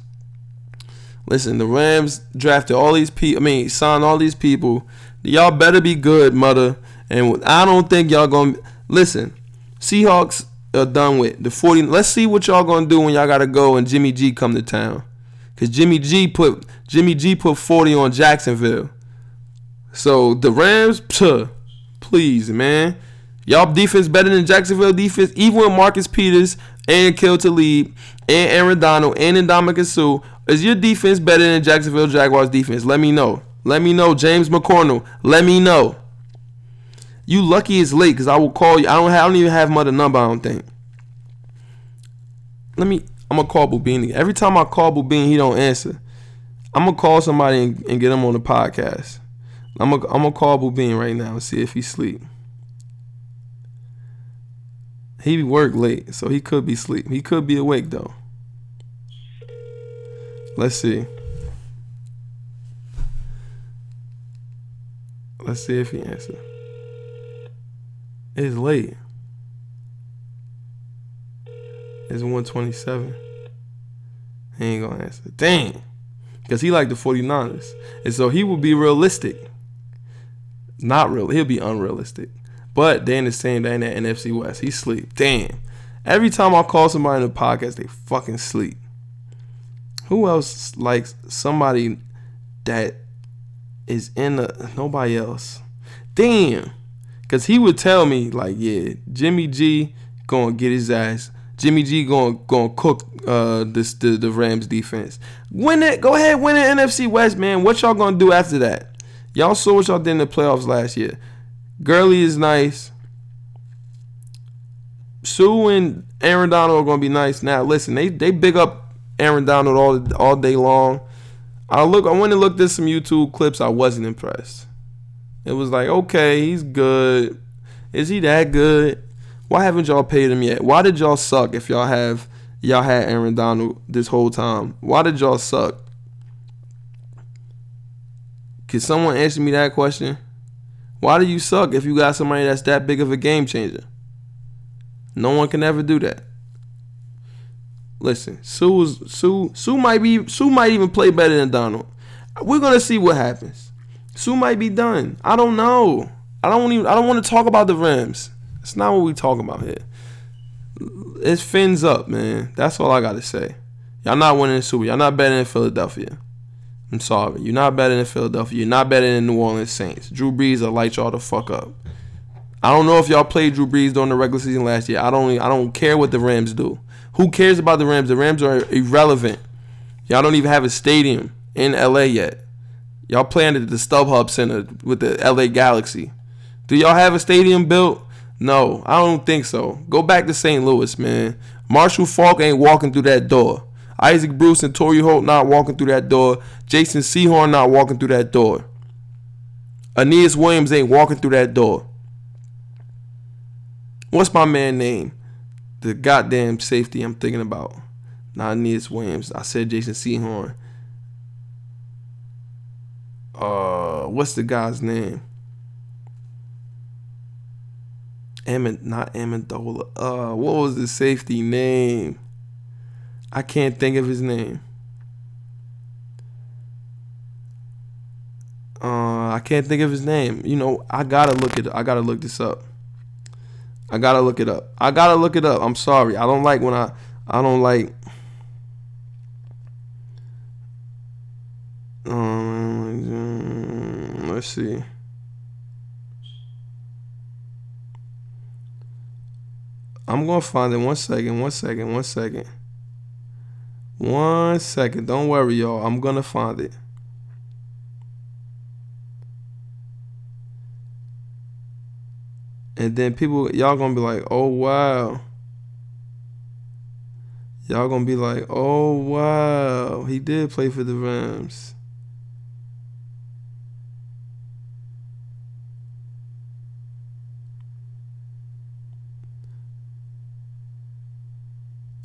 Listen, the Rams drafted all these people. I mean, signed all these people. Y'all better be good, mother. And I don't think y'all gonna listen. Seahawks are done with the 40. Let's see what y'all gonna do when y'all gotta go and Jimmy G come to town. Cause Jimmy G put Jimmy G put 40 on Jacksonville. So the Rams, psh, Please, man. Y'all defense better than Jacksonville defense, even with Marcus Peters and Aqib Talib and Aaron Donald and Ndamukong Suh. Is your defense better than Jacksonville Jaguars defense? Let me know. Let me know. James McCornell. Let me know. You lucky it's late because I will call you. I don't, have, I don't even have mother number, I don't think. Let me, I'm to call Bubini. Every time I call Bubini, he don't answer. I'm to call somebody and, and get him on the podcast. I'm gonna I'm gonna call Bubin right now and see if he sleep. He work late, so he could be sleep. He could be awake though. Let's see. Let's see if he answer. It's late. It's 127. He ain't gonna answer. Dang. Because he like the 49ers. And so he will be realistic. Not real. He'll be unrealistic. But in the same day in that NFC West. He sleep. Damn. Every time I call somebody in the podcast, they fucking sleep. Who else likes somebody that is in the nobody else? Damn. Cause he would tell me, like, yeah, Jimmy G gonna get his ass. Jimmy G gonna gonna cook uh this the, the Rams defense. Win it, go ahead, win the NFC West, man. What y'all gonna do after that? Y'all saw what y'all did in the playoffs last year. Gurley is nice. Suh and Aaron Donald are gonna be nice. Now listen, they they big up Aaron Donald all all day long. I look I went and looked at some YouTube clips. I wasn't impressed. It was like, okay, he's good. Is he that good? Why haven't y'all paid him yet? Why did y'all suck if y'all have y'all had Aaron Donald this whole time? Why did y'all suck? Can someone answer me that question? Why do you suck if you got somebody that's that big of a game changer? No one can ever do that. Listen, Suh Sue Suh might be Suh might even play better than Donald. We're gonna see what happens. Suh might be done. I don't know. I don't even I don't want to talk about the Rams. That's not what we talking about here. It's fins up, man. That's all I gotta say. Y'all not winning the Super. Y'all not better than Philadelphia. I'm sorry. You're not better than Philadelphia. You're not better than New Orleans Saints. Drew Brees will light y'all the fuck up. I don't know if y'all played Drew Brees during the regular season last year. I don't. I don't care what the Rams do. Who cares about the Rams? The Rams are irrelevant. Y'all don't even have a stadium in LA yet. Y'all playing at the StubHub Center with the LA Galaxy. Do y'all have a stadium built? No, I don't think so. Go back to St. Louis, man. Marshall Faulk ain't walking through that door. Isaac Bruce and Torry Holt not walking through that door. Jason Sehorn not walking through that door. Aeneas Williams ain't walking through that door. What's my man name? The goddamn safety I'm thinking about. Not Aeneas Williams. I said Jason Sehorn. Uh, what's the guy's name? Emmett, not Amendola. Uh, what was the safety name? I can't think of his name. Uh, I can't think of his name. You know, I gotta look it. I gotta look this up. I gotta look it up. I gotta look it up. I'm sorry. I don't like when I. I don't like. Um, let's see. I'm gonna find it. One second. One second. One second. One second. Don't worry, y'all. I'm gonna find it. And then people, y'all gonna be like, oh wow. Y'all gonna be like, oh wow, he did play for the Rams.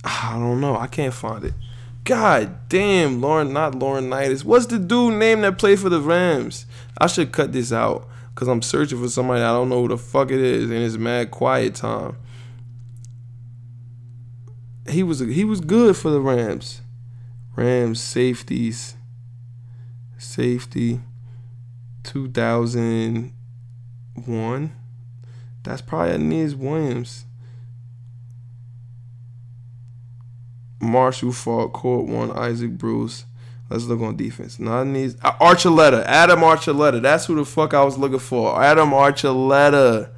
I don't know. I can't find it. God damn, Lauren, not Lauren. Laurinaitis. What's the dude name that played for the Rams? I should cut this out because I'm searching for somebody I don't know who the fuck it is, and it's mad quiet time. He was he was good for the Rams. Rams safeties, safety, two thousand one. That's probably Aeneas Williams. Marshall Faulk, Court One, Isaac Bruce. Let's look on defense. Not needs uh, Archuleta, Adam Archuleta. That's who the fuck I was looking for. Adam Archuleta.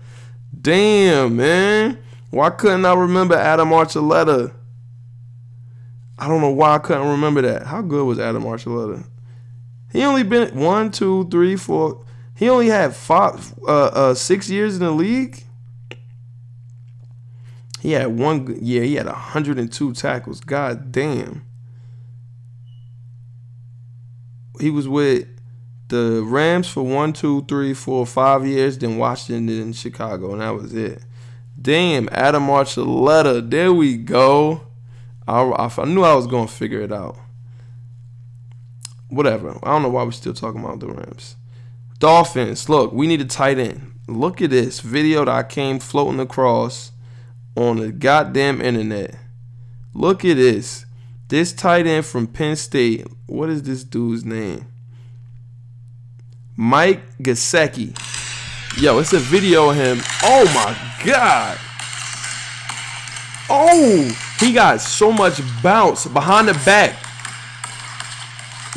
Damn, man. Why couldn't I remember Adam Archuleta? I don't know why I couldn't remember that. How good was Adam Archuleta? He only been one, two, three, four. He only had five, uh, uh, six years in the league. He had one yeah, he had 102 tackles. God damn. He was with the Rams for one, two, three, four, five years, then Washington and Chicago, and that was it. Damn, Adam Archuleta. There we go. I, I, I knew I was going to figure it out. Whatever. I don't know why we're still talking about the Rams. Dolphins. Look, we need a tight end. Look at this video that I came floating across on the goddamn internet. Look at this. This tight end from Penn State what is this dude's name? Mike Gesicki. Yo, it's a video of him. Oh my god. Oh, he got so much bounce behind the back.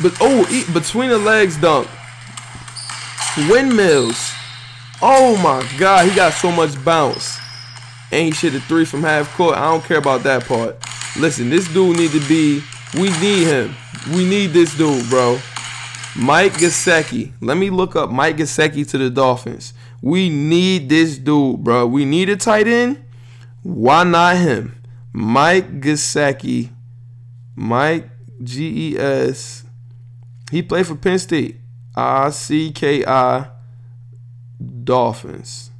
But oh, between the legs dunk. Windmills. Oh my god, he got so much bounce. He shit a three from half court. I don't care about that part. Listen, this dude need to be. We need him. We need this dude, bro. Mike Gesicki. Let me look up Mike Gesicki to the Dolphins. We need this dude, bro. We need a tight end. Why not him? Mike Gesicki. Mike G E S. He played for Penn State. I C K I Dolphins.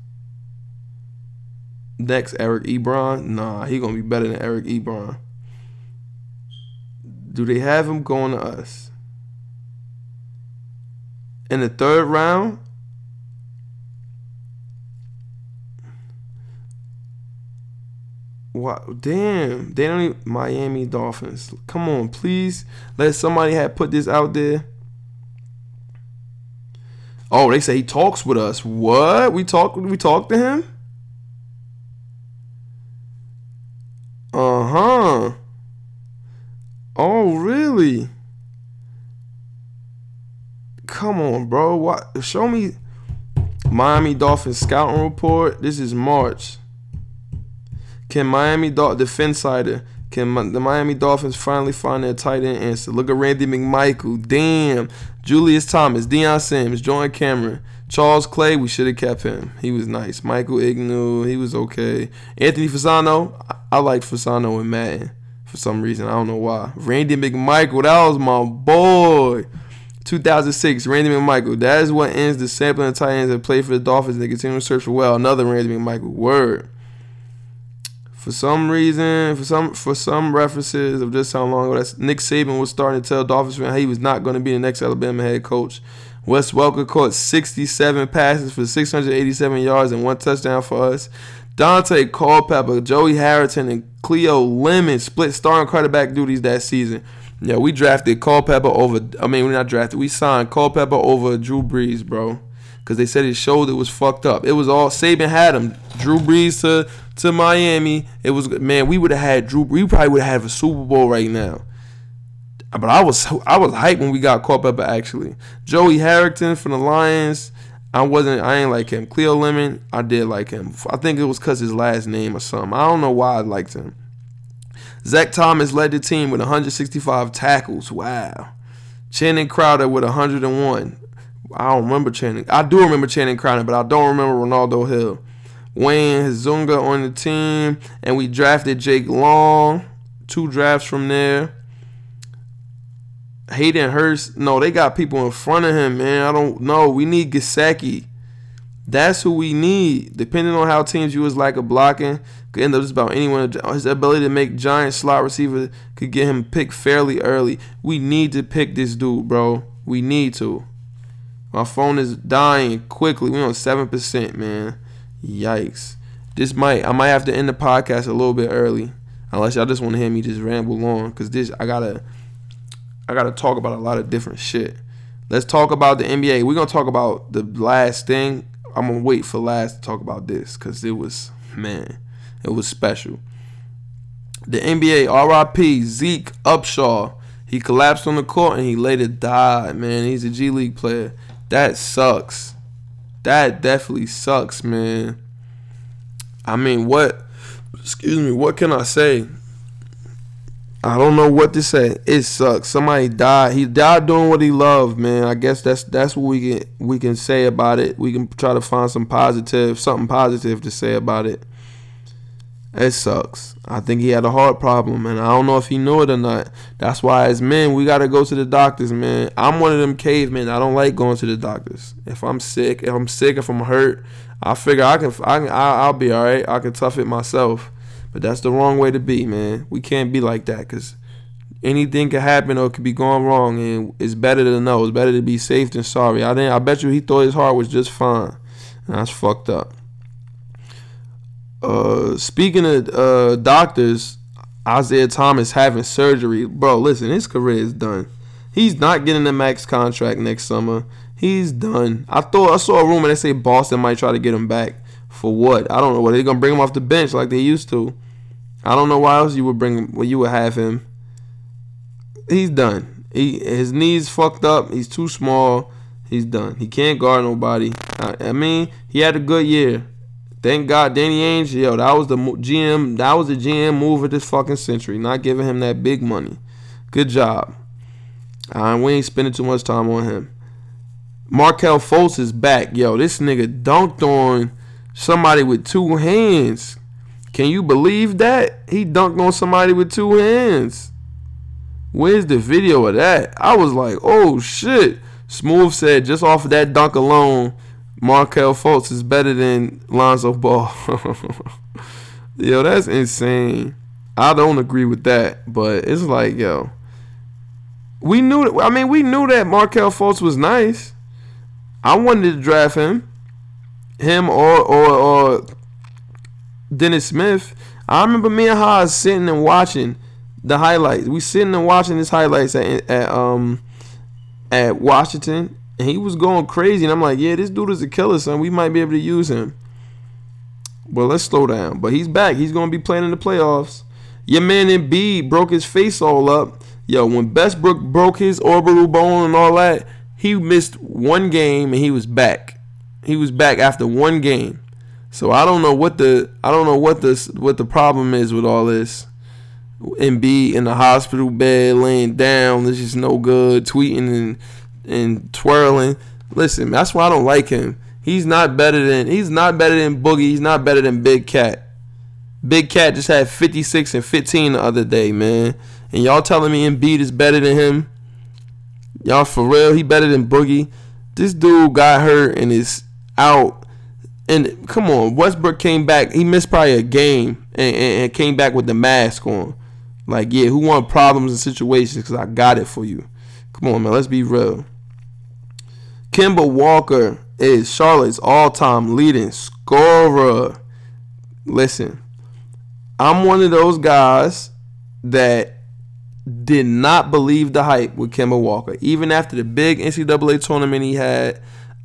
Next, Eric Ebron. Nah, he gonna be better than Eric Ebron. Do they have him going to us? In the third round? Wow, damn. They don't even Miami Dolphins. Come on, please. Let somebody have put this out there. Oh, they say he talks with us. What? We talk we talk to him? Uh-huh. Oh, really? Come on, bro. What? Show me Miami Dolphins scouting report. This is March. Can Miami Dolphins, the Phinsider, can the Miami Dolphins finally find their tight end answer? Look at Randy McMichael. Damn. Julius Thomas, Dion Sims, Jordan Cameron, Charles Clay. We should have kept him. He was nice. Michael Egnew. He was okay. Anthony Fasano. I, I liked Fasano and Madden for some reason. I don't know why. Randy McMichael. That was my boy. 2006, Randy McMichael. That is what ends the sampling of tight ends that play for the Dolphins they continue to search for well. Another Randy McMichael. Word for some reason, for some for some references of just how long ago that's Nick Saban was starting to tell Dolphins fans he was not going to be the next Alabama head coach. Wes Welker caught 67 passes for 687 yards and one touchdown for us. Daunte Culpepper, Joey Harrington, and Cleo Lemon split starting quarterback duties that season. Yeah, we drafted Culpepper over. I mean, we're not drafted. We signed Culpepper over Drew Brees, bro because they said his shoulder was fucked up. It was all Saban had him. Drew Brees to to Miami. It was man. We would have had Drew. We probably would have a Super Bowl right now. But I was I was hyped when we got Culpepper actually. Joey Harrington from the Lions. I wasn't. I ain't like him. Cleo Lemon. I did like him. I think it was cause his last name or something. I don't know why I liked him. Zach Thomas led the team with 165 tackles. Wow. Channing Crowder with 101. I don't remember Channing. I do remember Channing Crowder, but I don't remember Renaldo Hill. Wayne Hezunga on the team, and we drafted Jake Long. Two drafts from there. Hayden Hurst. No, they got people in front of him, man. I don't know. We need Gesicki. That's who we need. Depending on how teams you use like a blocking, could end up just about anyone. His ability to make giant slot receiver could get him picked fairly early. We need to pick this dude, bro. We need to. My phone is dying quickly. We on seven percent, man. Yikes. This might I might have to end the podcast a little bit early, unless y'all just want to hear me just ramble on, cause this I gotta I gotta talk about a lot of different shit. Let's talk about the NBA. We're gonna talk about the last thing. I'm gonna wait for last to talk about this, cause it was man, it was special. The NBA RIP Zeke Upshaw. He collapsed on the court and he later died. Man, he's a G League player. That sucks. That definitely sucks, man. I mean, what? Excuse me. What can I say? I don't know what to say. It sucks. Somebody died. He died doing what he loved, man. I guess that's that's what we can we can say about it. We can try to find some positive, something positive to say about it. It sucks. I think he had a heart problem, and I don't know if he knew it or not. That's why, as men, we gotta go to the doctors, man. I'm one of them cavemen. I don't like going to the doctors. If I'm sick, if I'm sick, if I'm hurt, I figure I can, I I'll be all right. I can tough it myself. But that's the wrong way to be, man. We can't be like that, cause anything could happen or could be going wrong, and it's better to know. It's better to be safe than sorry. I think I bet you he thought his heart was just fine, and that's fucked up. Uh, speaking of uh, doctors, Isaiah Thomas having surgery, bro. Listen, his career is done. He's not getting a max contract next summer. He's done. I thought I saw a rumor that say Boston might try to get him back. For what? I don't know. What they're gonna bring him off the bench like they used to? I don't know why else you would bring him. Well, you would have him. He's done. He his knees fucked up. He's too small. He's done. He can't guard nobody. I, I mean, he had a good year. Thank God, Danny Ainge. Yo, that was the GM. That was the GM move of this fucking century. Not giving him that big money. Good job. Uh, we ain't spending too much time on him. Markelle Fultz is back. Yo, this nigga dunked on somebody with two hands. Can you believe that? He dunked on somebody with two hands. Where's the video of that? I was like, oh shit. Smooth said just off of that dunk alone, Markelle Fultz is better than Lonzo Ball. yo, that's insane. I don't agree with that, but it's like, yo, we knew. I mean, we knew that Markelle Fultz was nice. I wanted to draft him, him or or or Dennis Smith. I remember me and Haas sitting and watching the highlights. We sitting and watching his highlights at, at um at Washington, and he was going crazy. And I'm like, yeah, this dude is a killer, son. We might be able to use him. Well, let's slow down. But he's back. He's gonna be playing in the playoffs. Your man Embiid broke his face all up. Yo, when Westbrook broke his orbital bone and all that, he missed one game and he was back. He was back after one game. So I don't know what the I don't know what this what the problem is with all this. Embiid in the hospital bed, laying down. This is no good. Tweeting and and twirling. Listen, that's why I don't like him. He's not better than he's not better than Boogie. He's not better than Big Cat. Big Cat just had 56 and 15 the other day, man. And y'all telling me Embiid is better than him? Y'all for real? He better than Boogie? This dude got hurt and is out. And come on, Westbrook came back. He missed probably a game and, and, and came back with the mask on. Like, yeah, who want problems and situations? Because I got it for you. Come on, man. Let's be real. Kemba Walker is Charlotte's all-time leading scorer. Listen, I'm one of those guys that did not believe the hype with Kemba Walker. Even after the big NCAA tournament he had,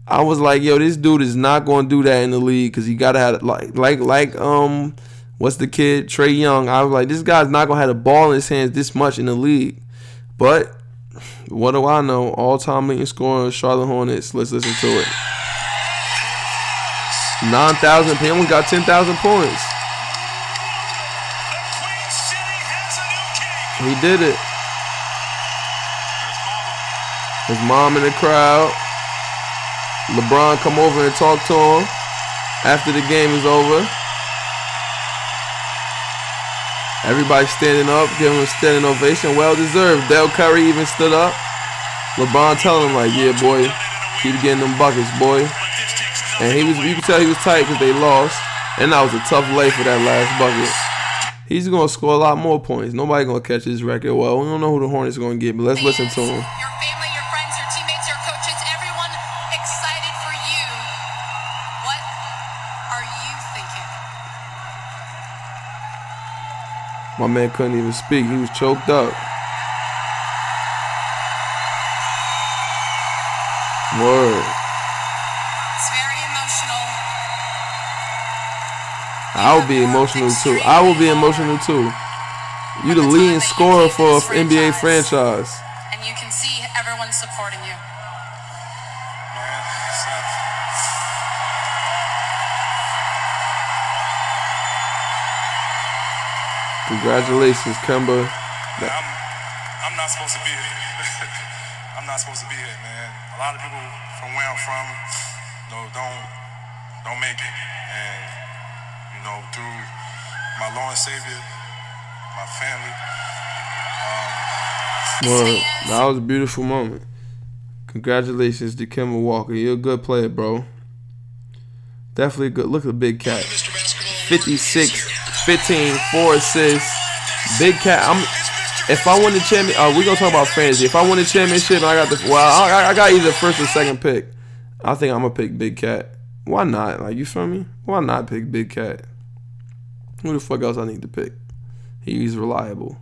I was like, yo, this dude is not going to do that in the league because he got to have like like like um what's the kid Trae Young. I was like, this guy's not going to have the ball in his hands this much in the league. But what do I know? All time leading scorer, Charlotte Hornets. Let's listen to it. Nine thousand. He only got ten thousand points. He did it. His mom in the crowd. LeBron come over and talk to him after the game is over. Everybody standing up, giving him a standing ovation. Well deserved. Del Curry even stood up. LeBron telling him like, yeah, boy, keep getting them buckets, boy. And he was, you could tell he was tight because they lost. And that was a tough lay for that last bucket. He's gonna score a lot more points. Nobody gonna catch his record. Well, we don't know who the Hornets gonna get, but let's listen to him. My man couldn't even speak. He was choked up. Word. It's very emotional. I'll be emotional too. I will be emotional too. You the leading scorer for an NBA franchise. And you can see everyone supporting you. Congratulations, Kemba. I'm, I'm not supposed to be here. I'm not supposed to be here, man. A lot of people from where I'm from, you know, don't don't make it, and you know, through my Lord and Savior, my family, um, Word. That was a beautiful moment. Congratulations to Kemba Walker. You're a good player, bro. Definitely good. Look at the big cat. 56, 15, 4 assists. Big cat. I'm. If I win the champion, uh, we gonna talk about fantasy. If I win the championship, I got the well, I, I got either first or second pick. I think I'm gonna pick Big Cat. Why not? Like you feel me? Why not pick Big Cat? Who the fuck else I need to pick? He's reliable.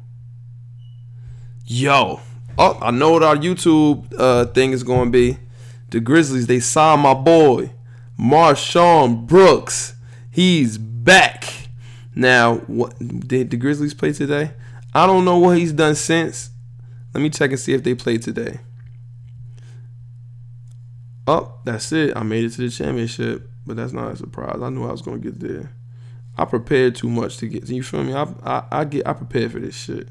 Yo. Oh, I know what our YouTube uh, thing is to be. The Grizzlies, they signed my boy, MarShon Brooks. He's back. Now, what did the Grizzlies play today? I don't know what he's done since. Let me check and see if they played today. Oh, that's it. I made it to the championship, but that's not a surprise. I knew I was gonna get there. I prepared too much to get. You feel me? I I, I get I prepared for this shit.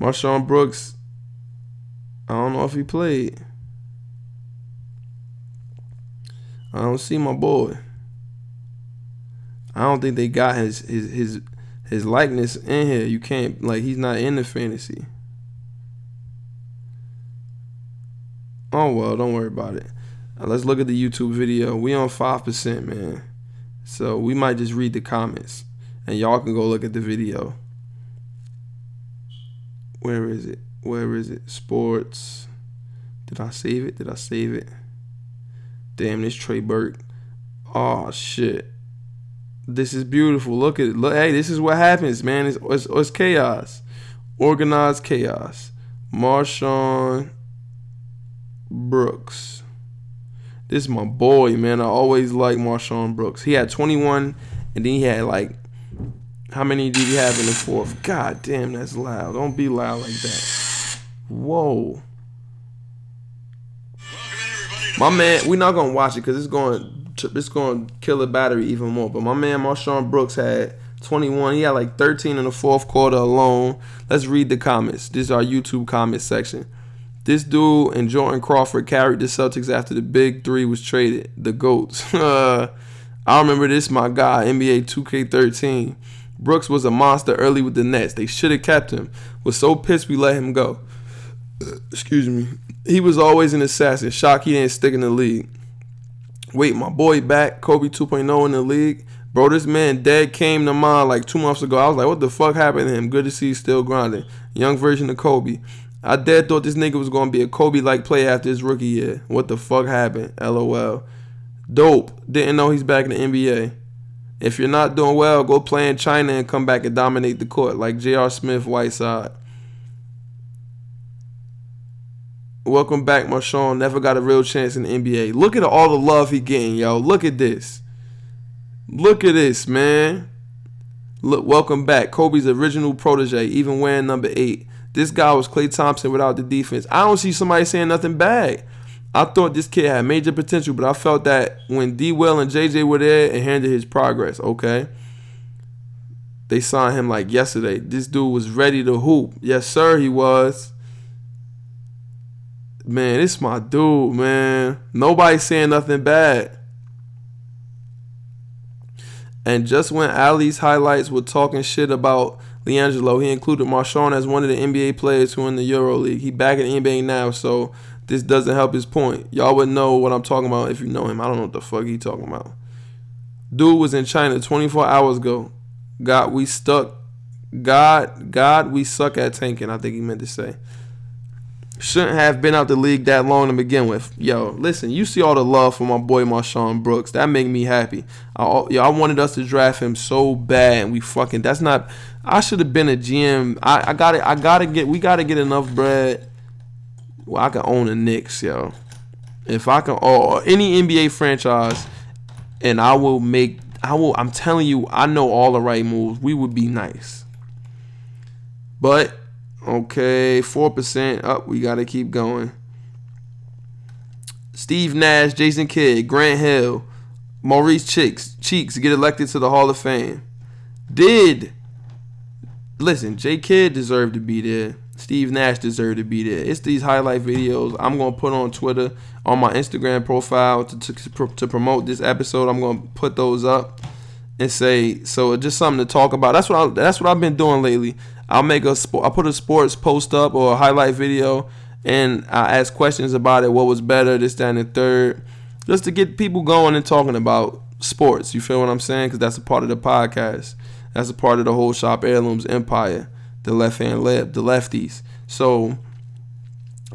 MarShon Brooks. I don't know if he played. I don't see my boy. I don't think they got his his his his likeness in here. You can't like he's not in the fantasy. Oh well, don't worry about it. Now, let's look at the YouTube video. We on five percent, man. So we might just read the comments, and y'all can go look at the video. Where is it? Where is it? Sports. Did I save it? Did I save it? Damn, this Trey Burke. Oh shit. This is beautiful. Look at it. Look, hey, this is what happens, man. It's, it's, it's chaos. Organized chaos. MarShon Brooks. This is my boy, man. I always like MarShon Brooks. He had 21, and then he had like, how many did he have in the fourth? God damn, that's loud. Don't be loud like that. Whoa. My man, we're not gonna watch it because it's going it's to kill the battery even more. But my man MarShon Brooks had 21. He had like 13 in the fourth quarter alone. Let's read the comments. This is our YouTube comment section. This dude and Jordan Crawford carried the Celtics after the big three was traded. The GOATs. I remember this, my guy, NBA 2K13. Brooks was a monster early with the Nets. They should have kept him. Was so pissed we let him go. Excuse me. He was always an assassin. Shock he didn't stick in the league. Wait, my boy back, Kobe 2.0 in the league. Bro, this man dead came to mind like two months ago. I was like, what the fuck happened to him? Good to see he's still grinding. Young version of Kobe. I dead thought this nigga was gonna be a Kobe like play after his rookie year. What the fuck happened? LOL. Dope. Didn't know he's back in the NBA. If you're not doing well, go play in China and come back and dominate the court like J.R. Smith, Whiteside. Welcome back, MarShon. Never got a real chance in the NBA. Look at all the love he getting, yo. Look at this. Look at this, man. Look, welcome back. Kobe's original protege, even wearing number eight. This guy was Klay Thompson without the defense. I don't see somebody saying nothing bad. I thought this kid had major potential, but I felt that when D Will and JJ were there, it hindered his progress. Okay. They signed him like yesterday. This dude was ready to hoop. Yes, sir, he was man, it's my dude, man. Nobody saying nothing bad. And just when Ali's highlights were talking shit about LiAngelo, he included MarShon as one of the NBA players who in the Euro League. He back in the NBA now, so this doesn't help his point. Y'all would know what I'm talking about if you know him. I don't know what the fuck he talking about. Dude was in China 24 hours ago. God, we stuck. God, God, we suck at tanking. I think he meant to say shouldn't have been out the league that long to begin with. Yo, listen, you see all the love for my boy MarShon Brooks. That make me happy. I, yo, I wanted us to draft him so bad, and we fucking. That's not. I should have been a GM. I, I got it. I gotta get. We gotta get enough bread. Well, I can own the Knicks, yo. If I can, or any NBA franchise, and I will make. I will. I'm telling you, I know all the right moves. We would be nice. But Okay, 4% up. We got to keep going. Steve Nash, Jason Kidd, Grant Hill, Maurice Cheeks, Cheeks get elected to the Hall of Fame. Did listen, J Kidd deserved to be there. Steve Nash deserved to be there. It's these highlight videos I'm gonna put on Twitter, on my Instagram profile to, to, to promote this episode. I'm gonna put those up and say so. Just something to talk about. That's what I, that's what I've been doing lately. I'll make a sport. I'll put a sports post up or a highlight video, and I ask questions about it. What was better, this, that, and the third, just to get people going and talking about sports. You feel what I'm saying? Because that's a part of the podcast. That's a part of the whole shop heirlooms empire. The left hand left, the lefties. So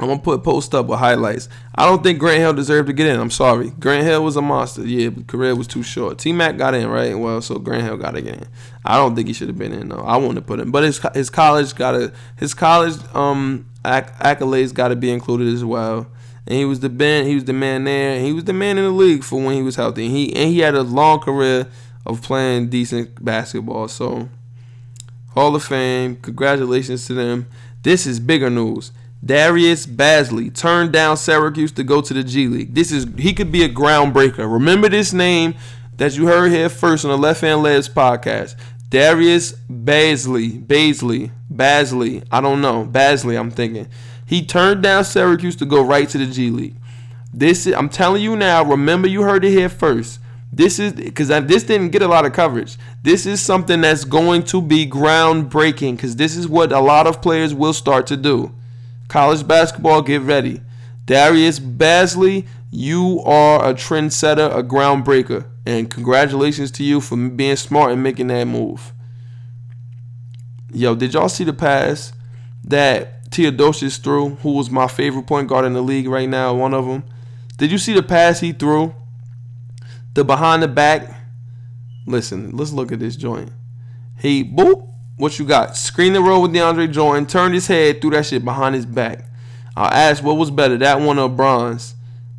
I'm gonna put post up with highlights. I don't think Grant Hill deserved to get in. I'm sorry. Grant Hill was a monster. Yeah, but career was too short. T Mac got in, right? Well, so Grant Hill got in. I don't think he should have been in though. I wouldn't have put him. But his his college got a his college um acc- accolades got to be included as well. And he was the man. He was the man there. He was the man in the league for when he was healthy. And he and he had a long career of playing decent basketball. So, Hall of Fame. Congratulations to them. This is bigger news. Darius Bazley turned down Syracuse to go to the G League. This is he could be a groundbreaker. Remember this name that you heard here first on the Left Hand Layups podcast. Darius Bazley, Basley, Basley. I don't know. Basley, I'm thinking. He turned down Syracuse to go right to the G League. This is, I'm telling you now. Remember, you heard it here first. This is because this didn't get a lot of coverage. This is something that's going to be groundbreaking because this is what a lot of players will start to do. College basketball, get ready. Darius Bazley, you are a trendsetter, a groundbreaker, and congratulations to you for being smart and making that move. Yo, did y'all see the pass that Teodosic threw, who was my favorite point guard in the league right now, one of them? Did you see the pass he threw? The behind the back. Listen, let's look at this joint. He boop. What you got? Screen the roll with DeAndre Jordan. Turned his head, threw that shit behind his back. I asked what was better, that one or Bron's.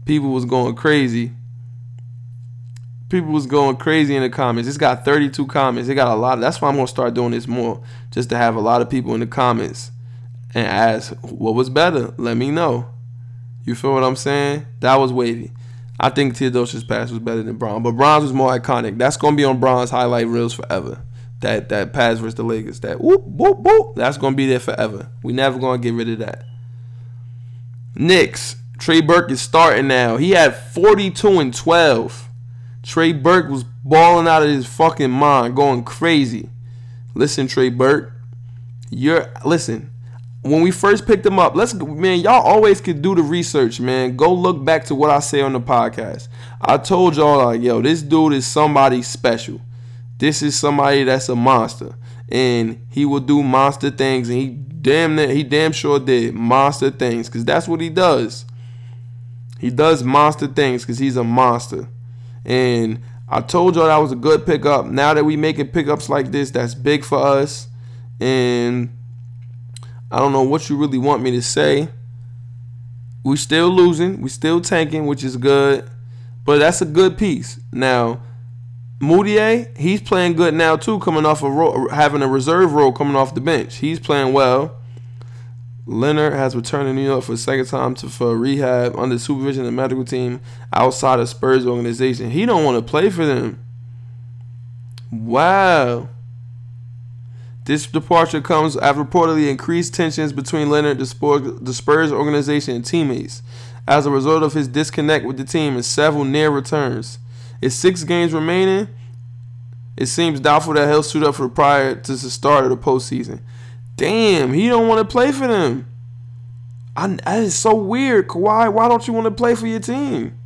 People was going crazy. People was going crazy in the comments. It's got 32 comments. It got a lot. That's why I'm gonna start doing this more, just to have a lot of people in the comments and ask what was better. Let me know. You feel what I'm saying? That was wavy. I think Teodosic's pass was better than Bron's, but Bron's was more iconic. That's gonna be on Bron's highlight reels forever. That that pass versus the Lakers. That whoop whoop whoop. That's gonna be there forever. We never gonna get rid of that. Knicks. Trey Burke is starting now. He had 42 and 12. Trey Burke was balling out of his fucking mind, going crazy. Listen, Trey Burke, you're listen. When we first picked him up, let's man, y'all always could do the research, man. Go look back to what I say on the podcast. I told y'all like, yo, this dude is somebody special. This is somebody that's a monster, and he will do monster things, and he damn he damn sure did monster things, cause that's what he does. He does monster things, cause he's a monster. And I told y'all that was a good pickup. Now that we making pickups like this, that's big for us. And I don't know what you really want me to say. We still losing. We still tanking, which is good. But that's a good piece. Now, Mudiay, he's playing good now too, coming off a ro- having a reserve role coming off the bench. He's playing well. Leonard has returned to New York for the second time to for rehab under supervision of the medical team outside of Spurs organization. He don't want to play for them. Wow. This departure comes after reportedly increased tensions between Leonard, Spurs, the Spurs organization, and teammates as a result of his disconnect with the team and several near returns. It's six games remaining. It seems doubtful that he'll suit up for prior to the start of the postseason. Damn, he don't want to play for them. I, that is so weird. Kawhi, why don't you want to play for your team?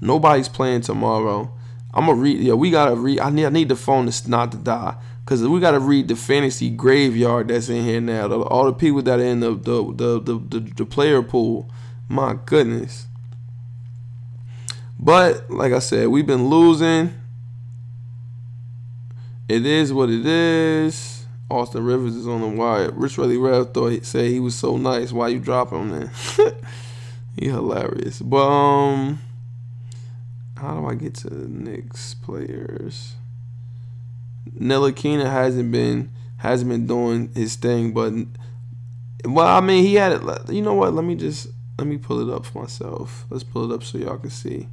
Nobody's playing tomorrow. I'm gonna read. Yeah, we gotta read. I need. I need the phone to not to die because we gotta read the fantasy graveyard that's in here now. The, all the people that are in the the, the the the the player pool. My goodness. But like I said, we've been losing. It is what it is. Austin Rivers is on the wire. Rich Really Rev thought he said he was so nice. Why you drop him then? he hilarious. But um how do I get to the Knicks players? Ntilikina hasn't been hasn't been doing his thing, but well, I mean, he had it. You know what? Let me just let me pull it up for myself. Let's pull it up so y'all can see.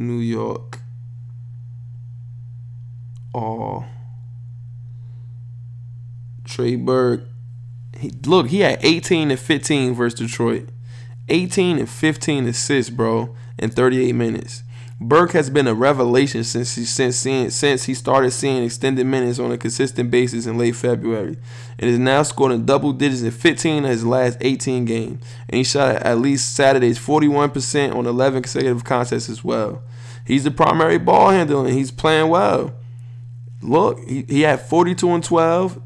New York. Oh. Trey Burke. He, look, he had 18 and 15 versus Detroit. 18 and 15 assists, bro, in 38 minutes. Burke has been a revelation since he since seeing, since he started seeing extended minutes on a consistent basis in late February, and is now scoring double digits in 15 of his last 18 games. And he shot at least Saturday's 41% on 11 consecutive contests as well. He's the primary ball handler, and he's playing well. Look, he, he had 42 and 12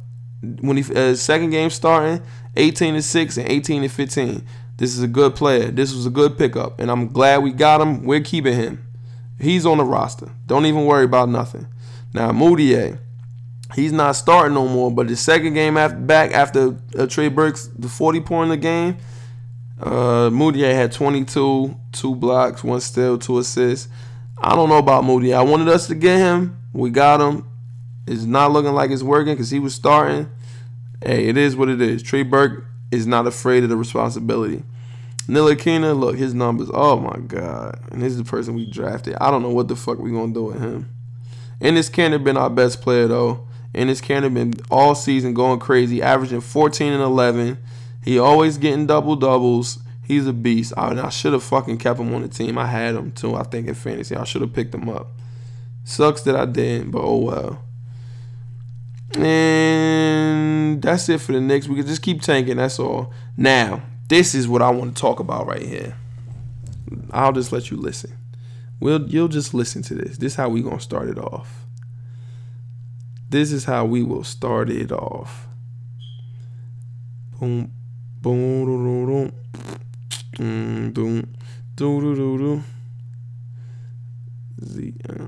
when he uh, second game starting, 18 and 6 and 18 and 15. This is a good player. This was a good pickup, and I'm glad we got him. We're keeping him. He's on the roster. Don't even worry about nothing. Now, Mudiay. He's not starting no more. But the second game after back after uh, Trey Burks the 40 point in the game, uh, Mudiay had 22, two blocks, one steal, two assists. I don't know about Moody. I wanted us to get him. We got him. It's not looking like it's working because he was starting. Hey, it is what it is. Trey Burke is not afraid of the responsibility. Ntilikina, look, his numbers. Oh my God. And this is the person we drafted. I don't know what the fuck we gonna do with him. Enes have been our best player though. Enes have been all season going crazy, averaging 14 and 11. He always getting double doubles. He's a beast. I, I should have fucking kept him on the team. I had him too. I think in fantasy, I should have picked him up. Sucks that I didn't, but oh well. And that's it for the Knicks. We can just keep tanking. That's all. Now, this is what I want to talk about right here. I'll just let you listen. We'll you'll just listen to this. This is how we gonna start it off. This is how we will start it off. Boom, boom, boom. Mm, boom, do do do do. Z. Uh,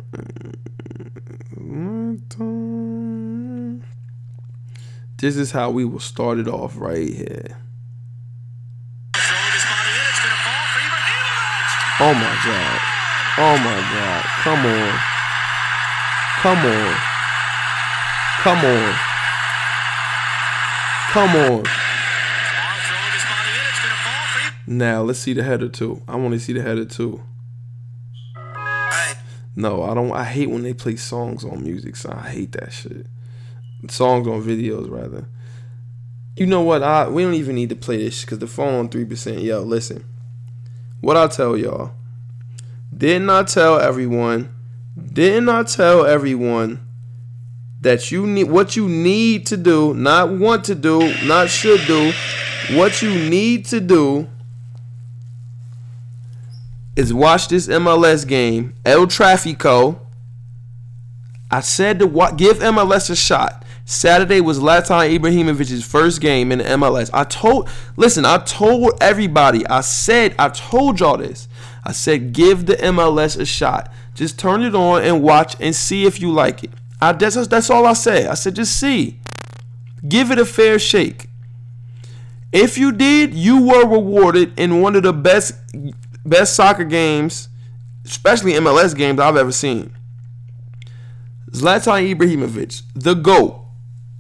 this is how we will start it off right here. Oh my god. Oh my god. Come on. Come on. Come on. Come on. Now let's see the header too. I want to see the header too. No, I don't. I hate when they play songs on music. So I hate that shit. Songs on videos rather. You know what? I we don't even need to play this because the phone on three percent. Yo, listen. What I tell y'all. Didn't I tell everyone? Didn't I tell everyone that you need what you need to do, not want to do, not should do, what you need to do is watch this MLS game, El Trafico. I said to wa- give MLS a shot. Saturday was Zlatan Ibrahimovic's first game in the MLS. I told, listen, I told everybody. I said, I told y'all this. I said, give the MLS a shot. Just turn it on and watch and see if you like it. I, that's, that's all I said. I said, just see. Give it a fair shake. If you did, you were rewarded in one of the best best soccer games, especially MLS games I've ever seen. Zlatan Ibrahimovic, the GOAT,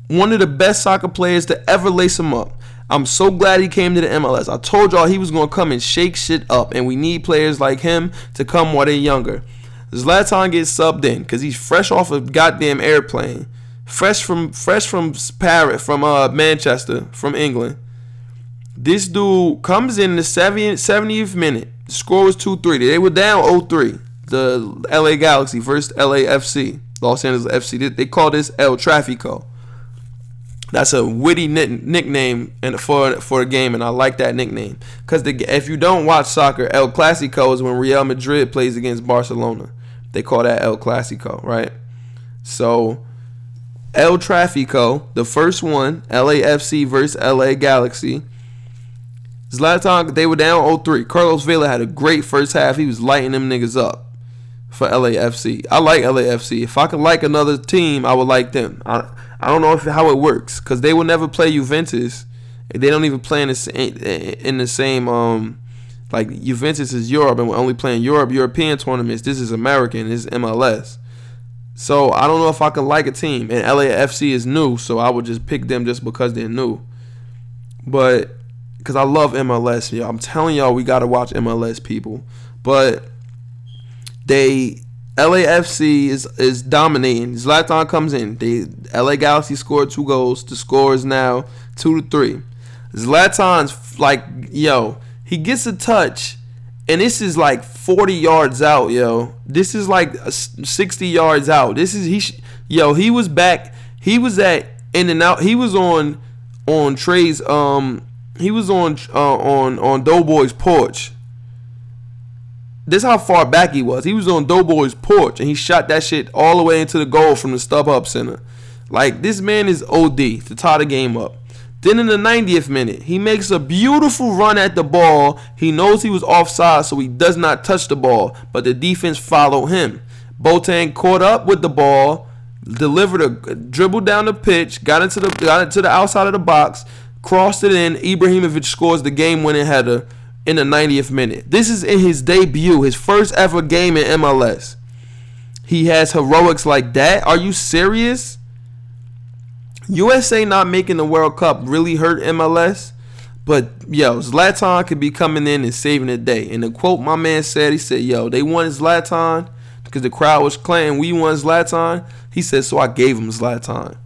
one of the best soccer players to ever lace him up. I'm so glad he came to the MLS. I told y'all he was going to come and shake shit up, and we need players like him to come while they're younger. Zlatan gets subbed in because he's fresh off a goddamn airplane, fresh from fresh from Paris, from uh, Manchester, from England. This dude comes in the 70th minute the score was 2 3. They were down 0 3. The LA Galaxy versus LAFC, Los Angeles FC. They call this El Trafico. That's a witty nickname for for a game, and I like that nickname because if you don't watch soccer, El Clasico is when Real Madrid plays against Barcelona. They call that El Clasico, right? So El Trafico, the first one, LAFC versus LA Galaxy. Zlatan, they were down 0-3. Carlos Vela had a great first half. He was lighting them niggas up for LAFC. I like LAFC. If I could like another team, I would like them. I, I don't know if how it works because they will never play Juventus. They don't even play in the, same in the same um like Juventus is Europe and we're only playing Europe European tournaments. This is American. This is MLS. So I don't know if I could like a team. And LAFC is new, so I would just pick them just because they're new. But because I love MLS. Y'all. I'm telling y'all, we gotta watch MLS, people. But they LAFC is is dominating. Zlatan comes in. They LA Galaxy scored two goals. The score is now two to three. Zlatan's like yo, he gets a touch, and this is like 40 yards out, yo. This is like 60 yards out. This is he, yo. He was back. He was at in and out. He was on on Trey's um he was on uh, on on Doughboy's porch. This how far back he was. He was on Doughboy's porch and he shot that shit all the way into the goal from the StubHub Center. Like this man is OD to tie the game up. Then in the 90th minute, he makes a beautiful run at the ball. He knows he was offside, so he does not touch the ball, but the defense followed him. Boateng caught up with the ball, delivered a dribble down the pitch, got into the got into the outside of the box, crossed it in. Ibrahimovic scores the game-winning header in the 90th minute. This is in his debut, his first ever game in MLS. He has heroics like that. Are you serious? USA not making the World Cup really hurt MLS. But yo, Zlatan could be coming in and saving the day. And the quote my man said, he said, "Yo, they wanted Zlatan because the crowd was claiming we want Zlatan." He said, "So I gave him Zlatan."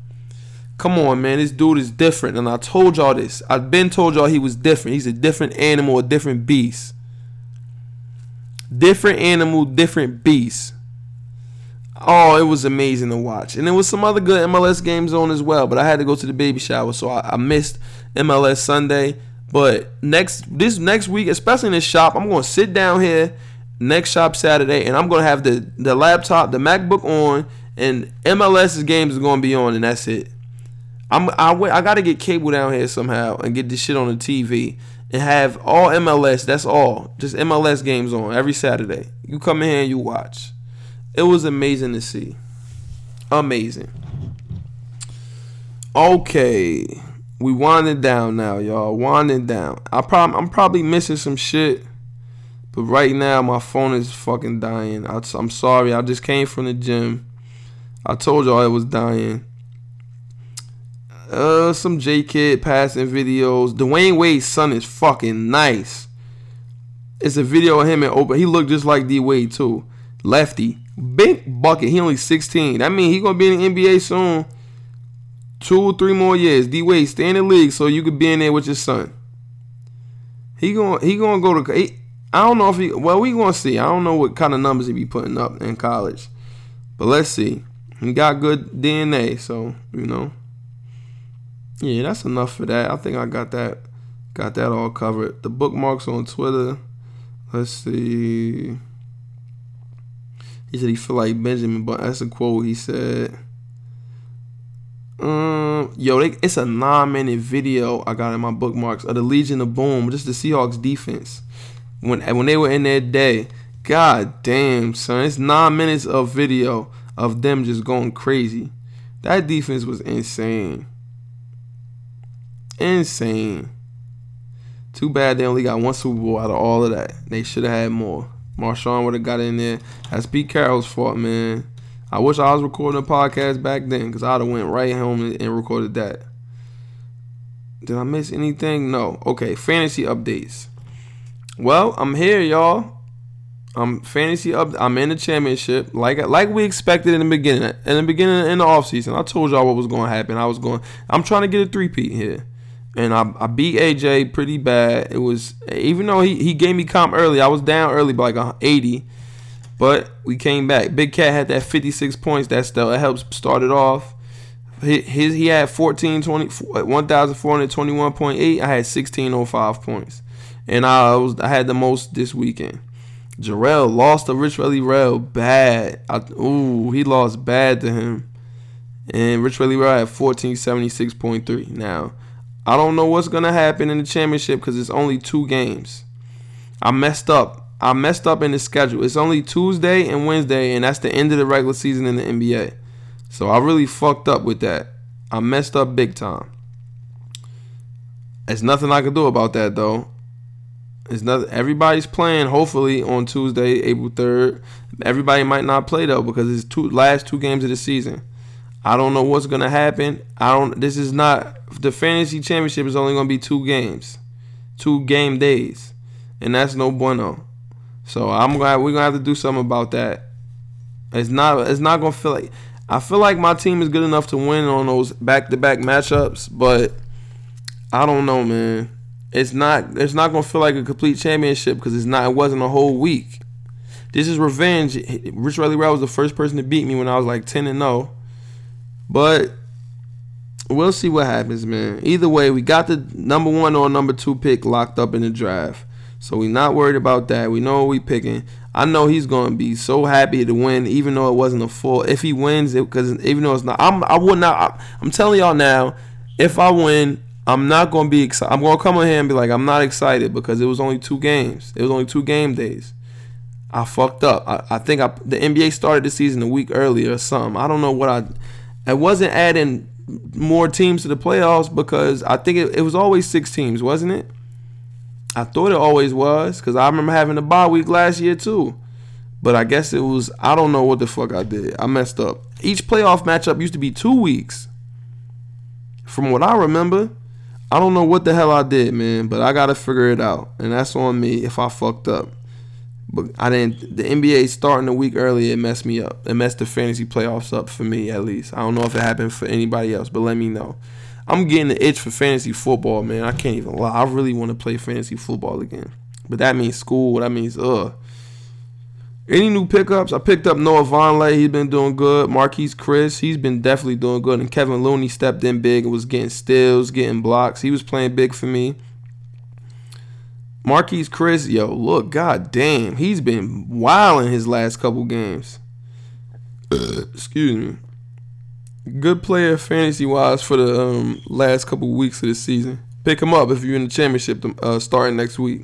Come on, man, this dude is different, and I told y'all this. I've been told y'all he was different. He's a different animal, a different beast. Different animal, different beast. Oh, it was amazing to watch. And there was some other good MLS games on as well, but I had to go to the baby shower, so I, I missed MLS Sunday. But next this next week, especially in this shop, I'm gonna sit down here next shop Saturday, and I'm gonna have the the laptop, the MacBook on, and MLS's games are gonna be on, and that's it. I'm I, I gotta get cable down here somehow and get this shit on the TV and have all MLS. That's all, just MLS games on every Saturday. You come in here and you watch. It was amazing to see. Amazing. Okay, we winding down now, y'all. Winding down. I prob- I'm probably missing some shit, but right now my phone is fucking dying. I'm sorry. I just came from the gym. I told y'all it was dying. Uh, some J Kidd passing videos. Dwyane Wade's son is fucking nice. It's a video of him in open. He looked just like D Wade too. Lefty. Big bucket. He only 16. That mean he gonna be in the NBA soon. Two, or three more years. D Wade, stay in the league so you could be in there with your son. He gonna he gonna go to. He, I don't know if he. Well, we gonna see. I don't know what kind of numbers he be putting up in college, but let's see. He got good DNA, so you know. Yeah, that's enough for that. I think I got that got that all covered. The bookmarks on Twitter. Let's see. He said he feel like Benjamin, but that's a quote he said. Um, yo, they, it's a nine-minute video I got in my bookmarks of the Legion of Boom, just the Seahawks defense when when they were in their day. God damn, son, it's nine minutes of video of them just going crazy. That defense was insane, insane. Too bad they only got one Super Bowl out of all of that. They should have had more. Marshawn would have got in there. That's Pete Carroll's fault, man. I wish I was recording a podcast back then because I'd have went right home and, recorded that. Did I miss anything? No. Okay, fantasy updates. Well, I'm here, y'all. I'm fantasy up. I'm in the championship, like like we expected in the beginning. In the beginning, in the offseason, I told y'all what was going to happen. I was going. I'm trying to get a three peat here and I, I beat AJ pretty bad. It was even though he, he gave me comp early, I was down early by like 80, but we came back. Big Cat had that 56 points. That still helps start it off. His, his he had 14 20 1421.8. I had 1605 points, and I was I had the most this weekend. Jarrell lost to Rich Relly Rell bad. I, ooh, he lost bad to him. And Rich Relly Rell had 1476.3. Now, I don't know what's gonna happen in the championship because it's only two games. I messed up. I messed up in the schedule. It's only Tuesday and Wednesday, and that's the end of the regular season in the NBA. So I really fucked up with that. I messed up big time. There's nothing I can do about that though. It's nothing. Everybody's playing. Hopefully on Tuesday, April third. Everybody might not play though because it's two last two games of the season. I don't know what's gonna happen. I don't. This is not the fantasy championship. Is only gonna be two games, two game days, and that's no bueno. So I'm glad we're gonna have to do something about that. It's not. It's not gonna feel like. I feel like my team is good enough to win on those back-to-back matchups, but I don't know, man. It's not. It's not gonna feel like a complete championship because it's not. It wasn't a whole week. This is revenge. Rich Riley Rao was the first person to beat me when I was like ten and zero. But we'll see what happens, man. Either way, we got the number one or number two pick locked up in the draft. So we're not worried about that. We know we picking. I know he's gonna be so happy to win, even though it wasn't a full. If he wins, because even though it's not, I'm I would not. I, I'm telling y'all now, if I win, I'm not gonna be excited. I'm gonna come on here and be like, I'm not excited because it was only two games. It was only two game days. I fucked up. I, I think I the NBA started the season a week earlier or something. I don't know what I. I wasn't adding more teams to the playoffs because I think it, it was always six teams, wasn't it? I thought it always was because I remember having a bye week last year too. But I guess it was I don't know what the fuck I did. I messed up. Each playoff matchup used to be two weeks. From what I remember, I don't know what the hell I did, man, but I gotta figure it out. And that's on me if I fucked up. But I didn't the NBA starting a week early, it messed me up. It messed the fantasy playoffs up for me at least. I don't know if it happened for anybody else, but let me know. I'm getting the itch for fantasy football, man. I can't even lie. I really want to play fantasy football again. But that means school. That means ugh. Any new pickups? I picked up Noah Vonleh. He's been doing good. Marquese Chriss. He's been definitely doing good. And Kevon Looney stepped in big and was getting steals, getting blocks. He was playing big for me. Marquese Chriss, yo, look, god damn, he's been wild in his last couple games. Excuse me. Good player fantasy wise for the um, last couple weeks of the season. Pick him up if you're in the championship uh, starting next week.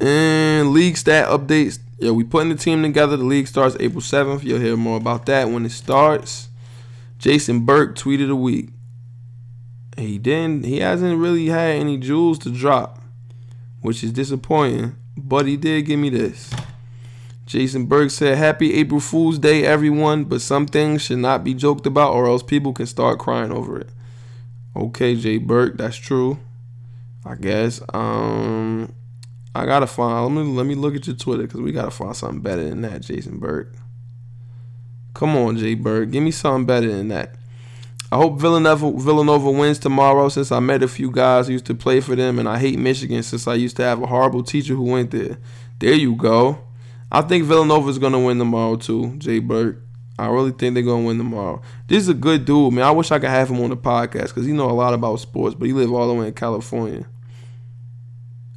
And league stat updates. Yeah, we putting the team together. The league starts April 7th. You'll hear more about that when it starts. Jason Burke tweeted a week. He didn't. He hasn't really had any jewels to drop, which is disappointing. But he did give me this. Jason Burke said, "Happy April Fool's Day, everyone. But some things should not be joked about, or else people can start crying over it." Okay, Jay Burke, that's true. I guess. Um, I gotta find. Let me let me look at your Twitter because we gotta find something better than that, Jason Burke. Come on, Jay Burke, give me something better than that. I hope Villanova Villanova wins tomorrow since I met a few guys who used to play for them, and I hate Michigan since I used to have a horrible teacher who went there. There you go. I think Villanova is gonna win tomorrow too, Jay Burke. I really think they're gonna win tomorrow. This is a good dude, man. I wish I could have him on the podcast because he know a lot about sports, but he live all the way in California.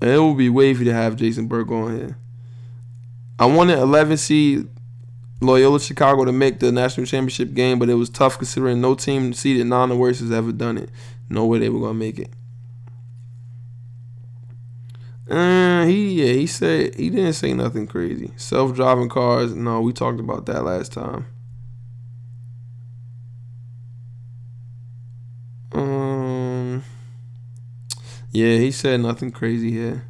And it would be wavy to have Jason Burke on here. I wanted 11 seed Loyola Chicago to make the national championship game, but it was tough considering no team seeded nine or worse has ever done it. No way they were gonna make it. Uh, he yeah he said he didn't say nothing crazy. Self driving cars, no, we talked about that last time. Um, yeah, he said nothing crazy here.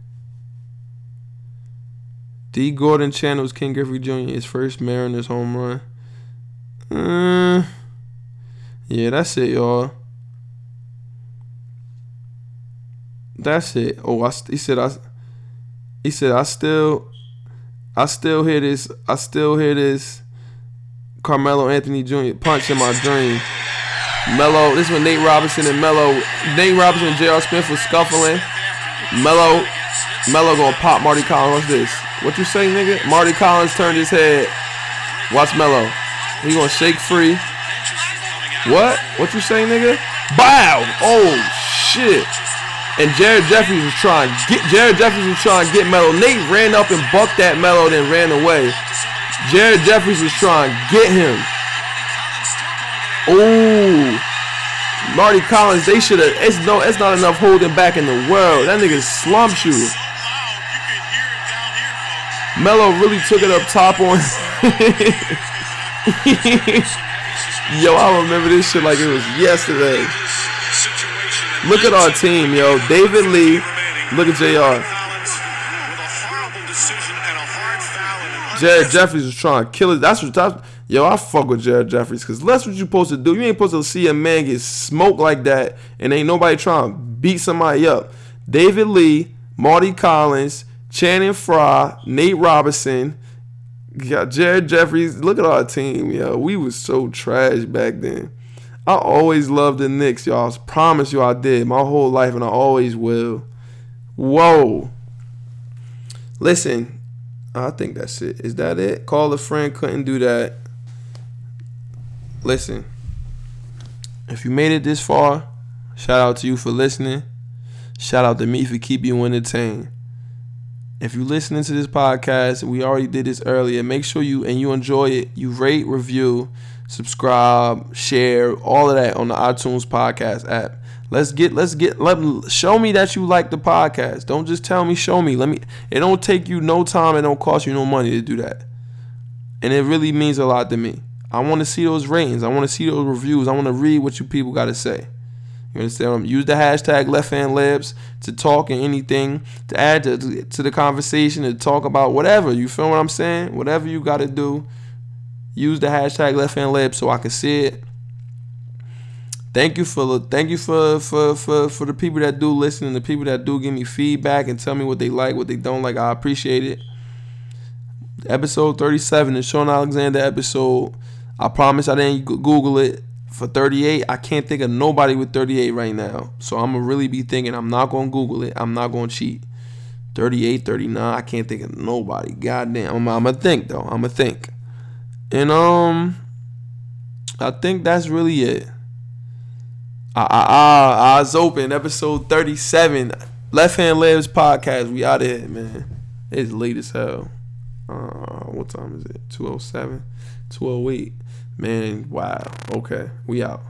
D. Gordon channels Ken Griffey Jr. his first Mariners home run. Uh, yeah, that's it, y'all. That's it. Oh, I, he said I. He said I still, I still hear this. I still hear this. Carmelo Anthony Jr. punch in my dream. Melo, This is when Nate Robinson and Melo, Nate Robinson and J.R. Smith was scuffling. Melo, Melo gonna pop Mardy Collins. What's this? What you say, nigga? Mardy Collins turned his head. Watch Melo. He gonna shake free. What? What you say, nigga? Bow! Oh shit! And Jared Jeffries was trying get Jared Jeffries was trying to get Melo. Nate ran up and bucked that Melo, then ran away. Jared Jeffries was trying to get him. Ooh. Mardy Collins, they should have. It's no, it's not enough holding back in the world. That nigga slumped you. Melo really took it up top on. yo, I remember this shit like it was yesterday. Look at our team, yo. David Lee. Look at JR. Jared Jeffries was trying to kill it. That's what that's, yo, I fuck with Jared Jeffries because that's what you supposed to do. You ain't supposed to see a man get smoked like that and ain't nobody trying to beat somebody up. David Lee, Mardy Collins, Channing Frye, Nate Robinson, got Jared Jeffries. Look at our team, yo. We was so trash back then. I always loved the Knicks, y'all. I promise you I did my whole life, and I always will. Whoa. Listen, I think that's it. Is that it? Call a friend couldn't do that. Listen, if you made it this far, shout out to you for listening. Shout out to me for keeping you entertained. If you're listening to this podcast, we already did this earlier. Make sure you and you enjoy it. You rate, review, subscribe, share, all of that on the iTunes podcast app. Let's get let's get let me, show me that you like the podcast. Don't just tell me, show me. Let me it don't take you no time, it don't cost you no money to do that. And it really means a lot to me. I want to see those ratings. I want to see those reviews. I want to read what you people got to say. You understand? Use the hashtag Left Hand Layups to talk and anything to add to, to the conversation to talk about whatever. You feel what I'm saying? Whatever you got to do, use the hashtag Left Hand Layups so I can see it. Thank you for thank you for, for for for the people that do listen and the people that do give me feedback and tell me what they like, what they don't like. I appreciate it. Episode 37, the Shaun Alexander episode. I promise I didn't Google it for 38. I can't think of nobody with 38 right now. So I'm gonna really be thinking. I'm not gonna Google it. I'm not gonna cheat. 38, 39. I can't think of nobody. Goddamn. I'm, I'm gonna think though. I'm gonna think. And um, I think that's really it. Ah ah ah, eyes open. Episode 37. Left Hand Layups podcast. We out of here, man. It's late as hell. Uh, what time is it? 207, 208. Man, wow. Okay, we out.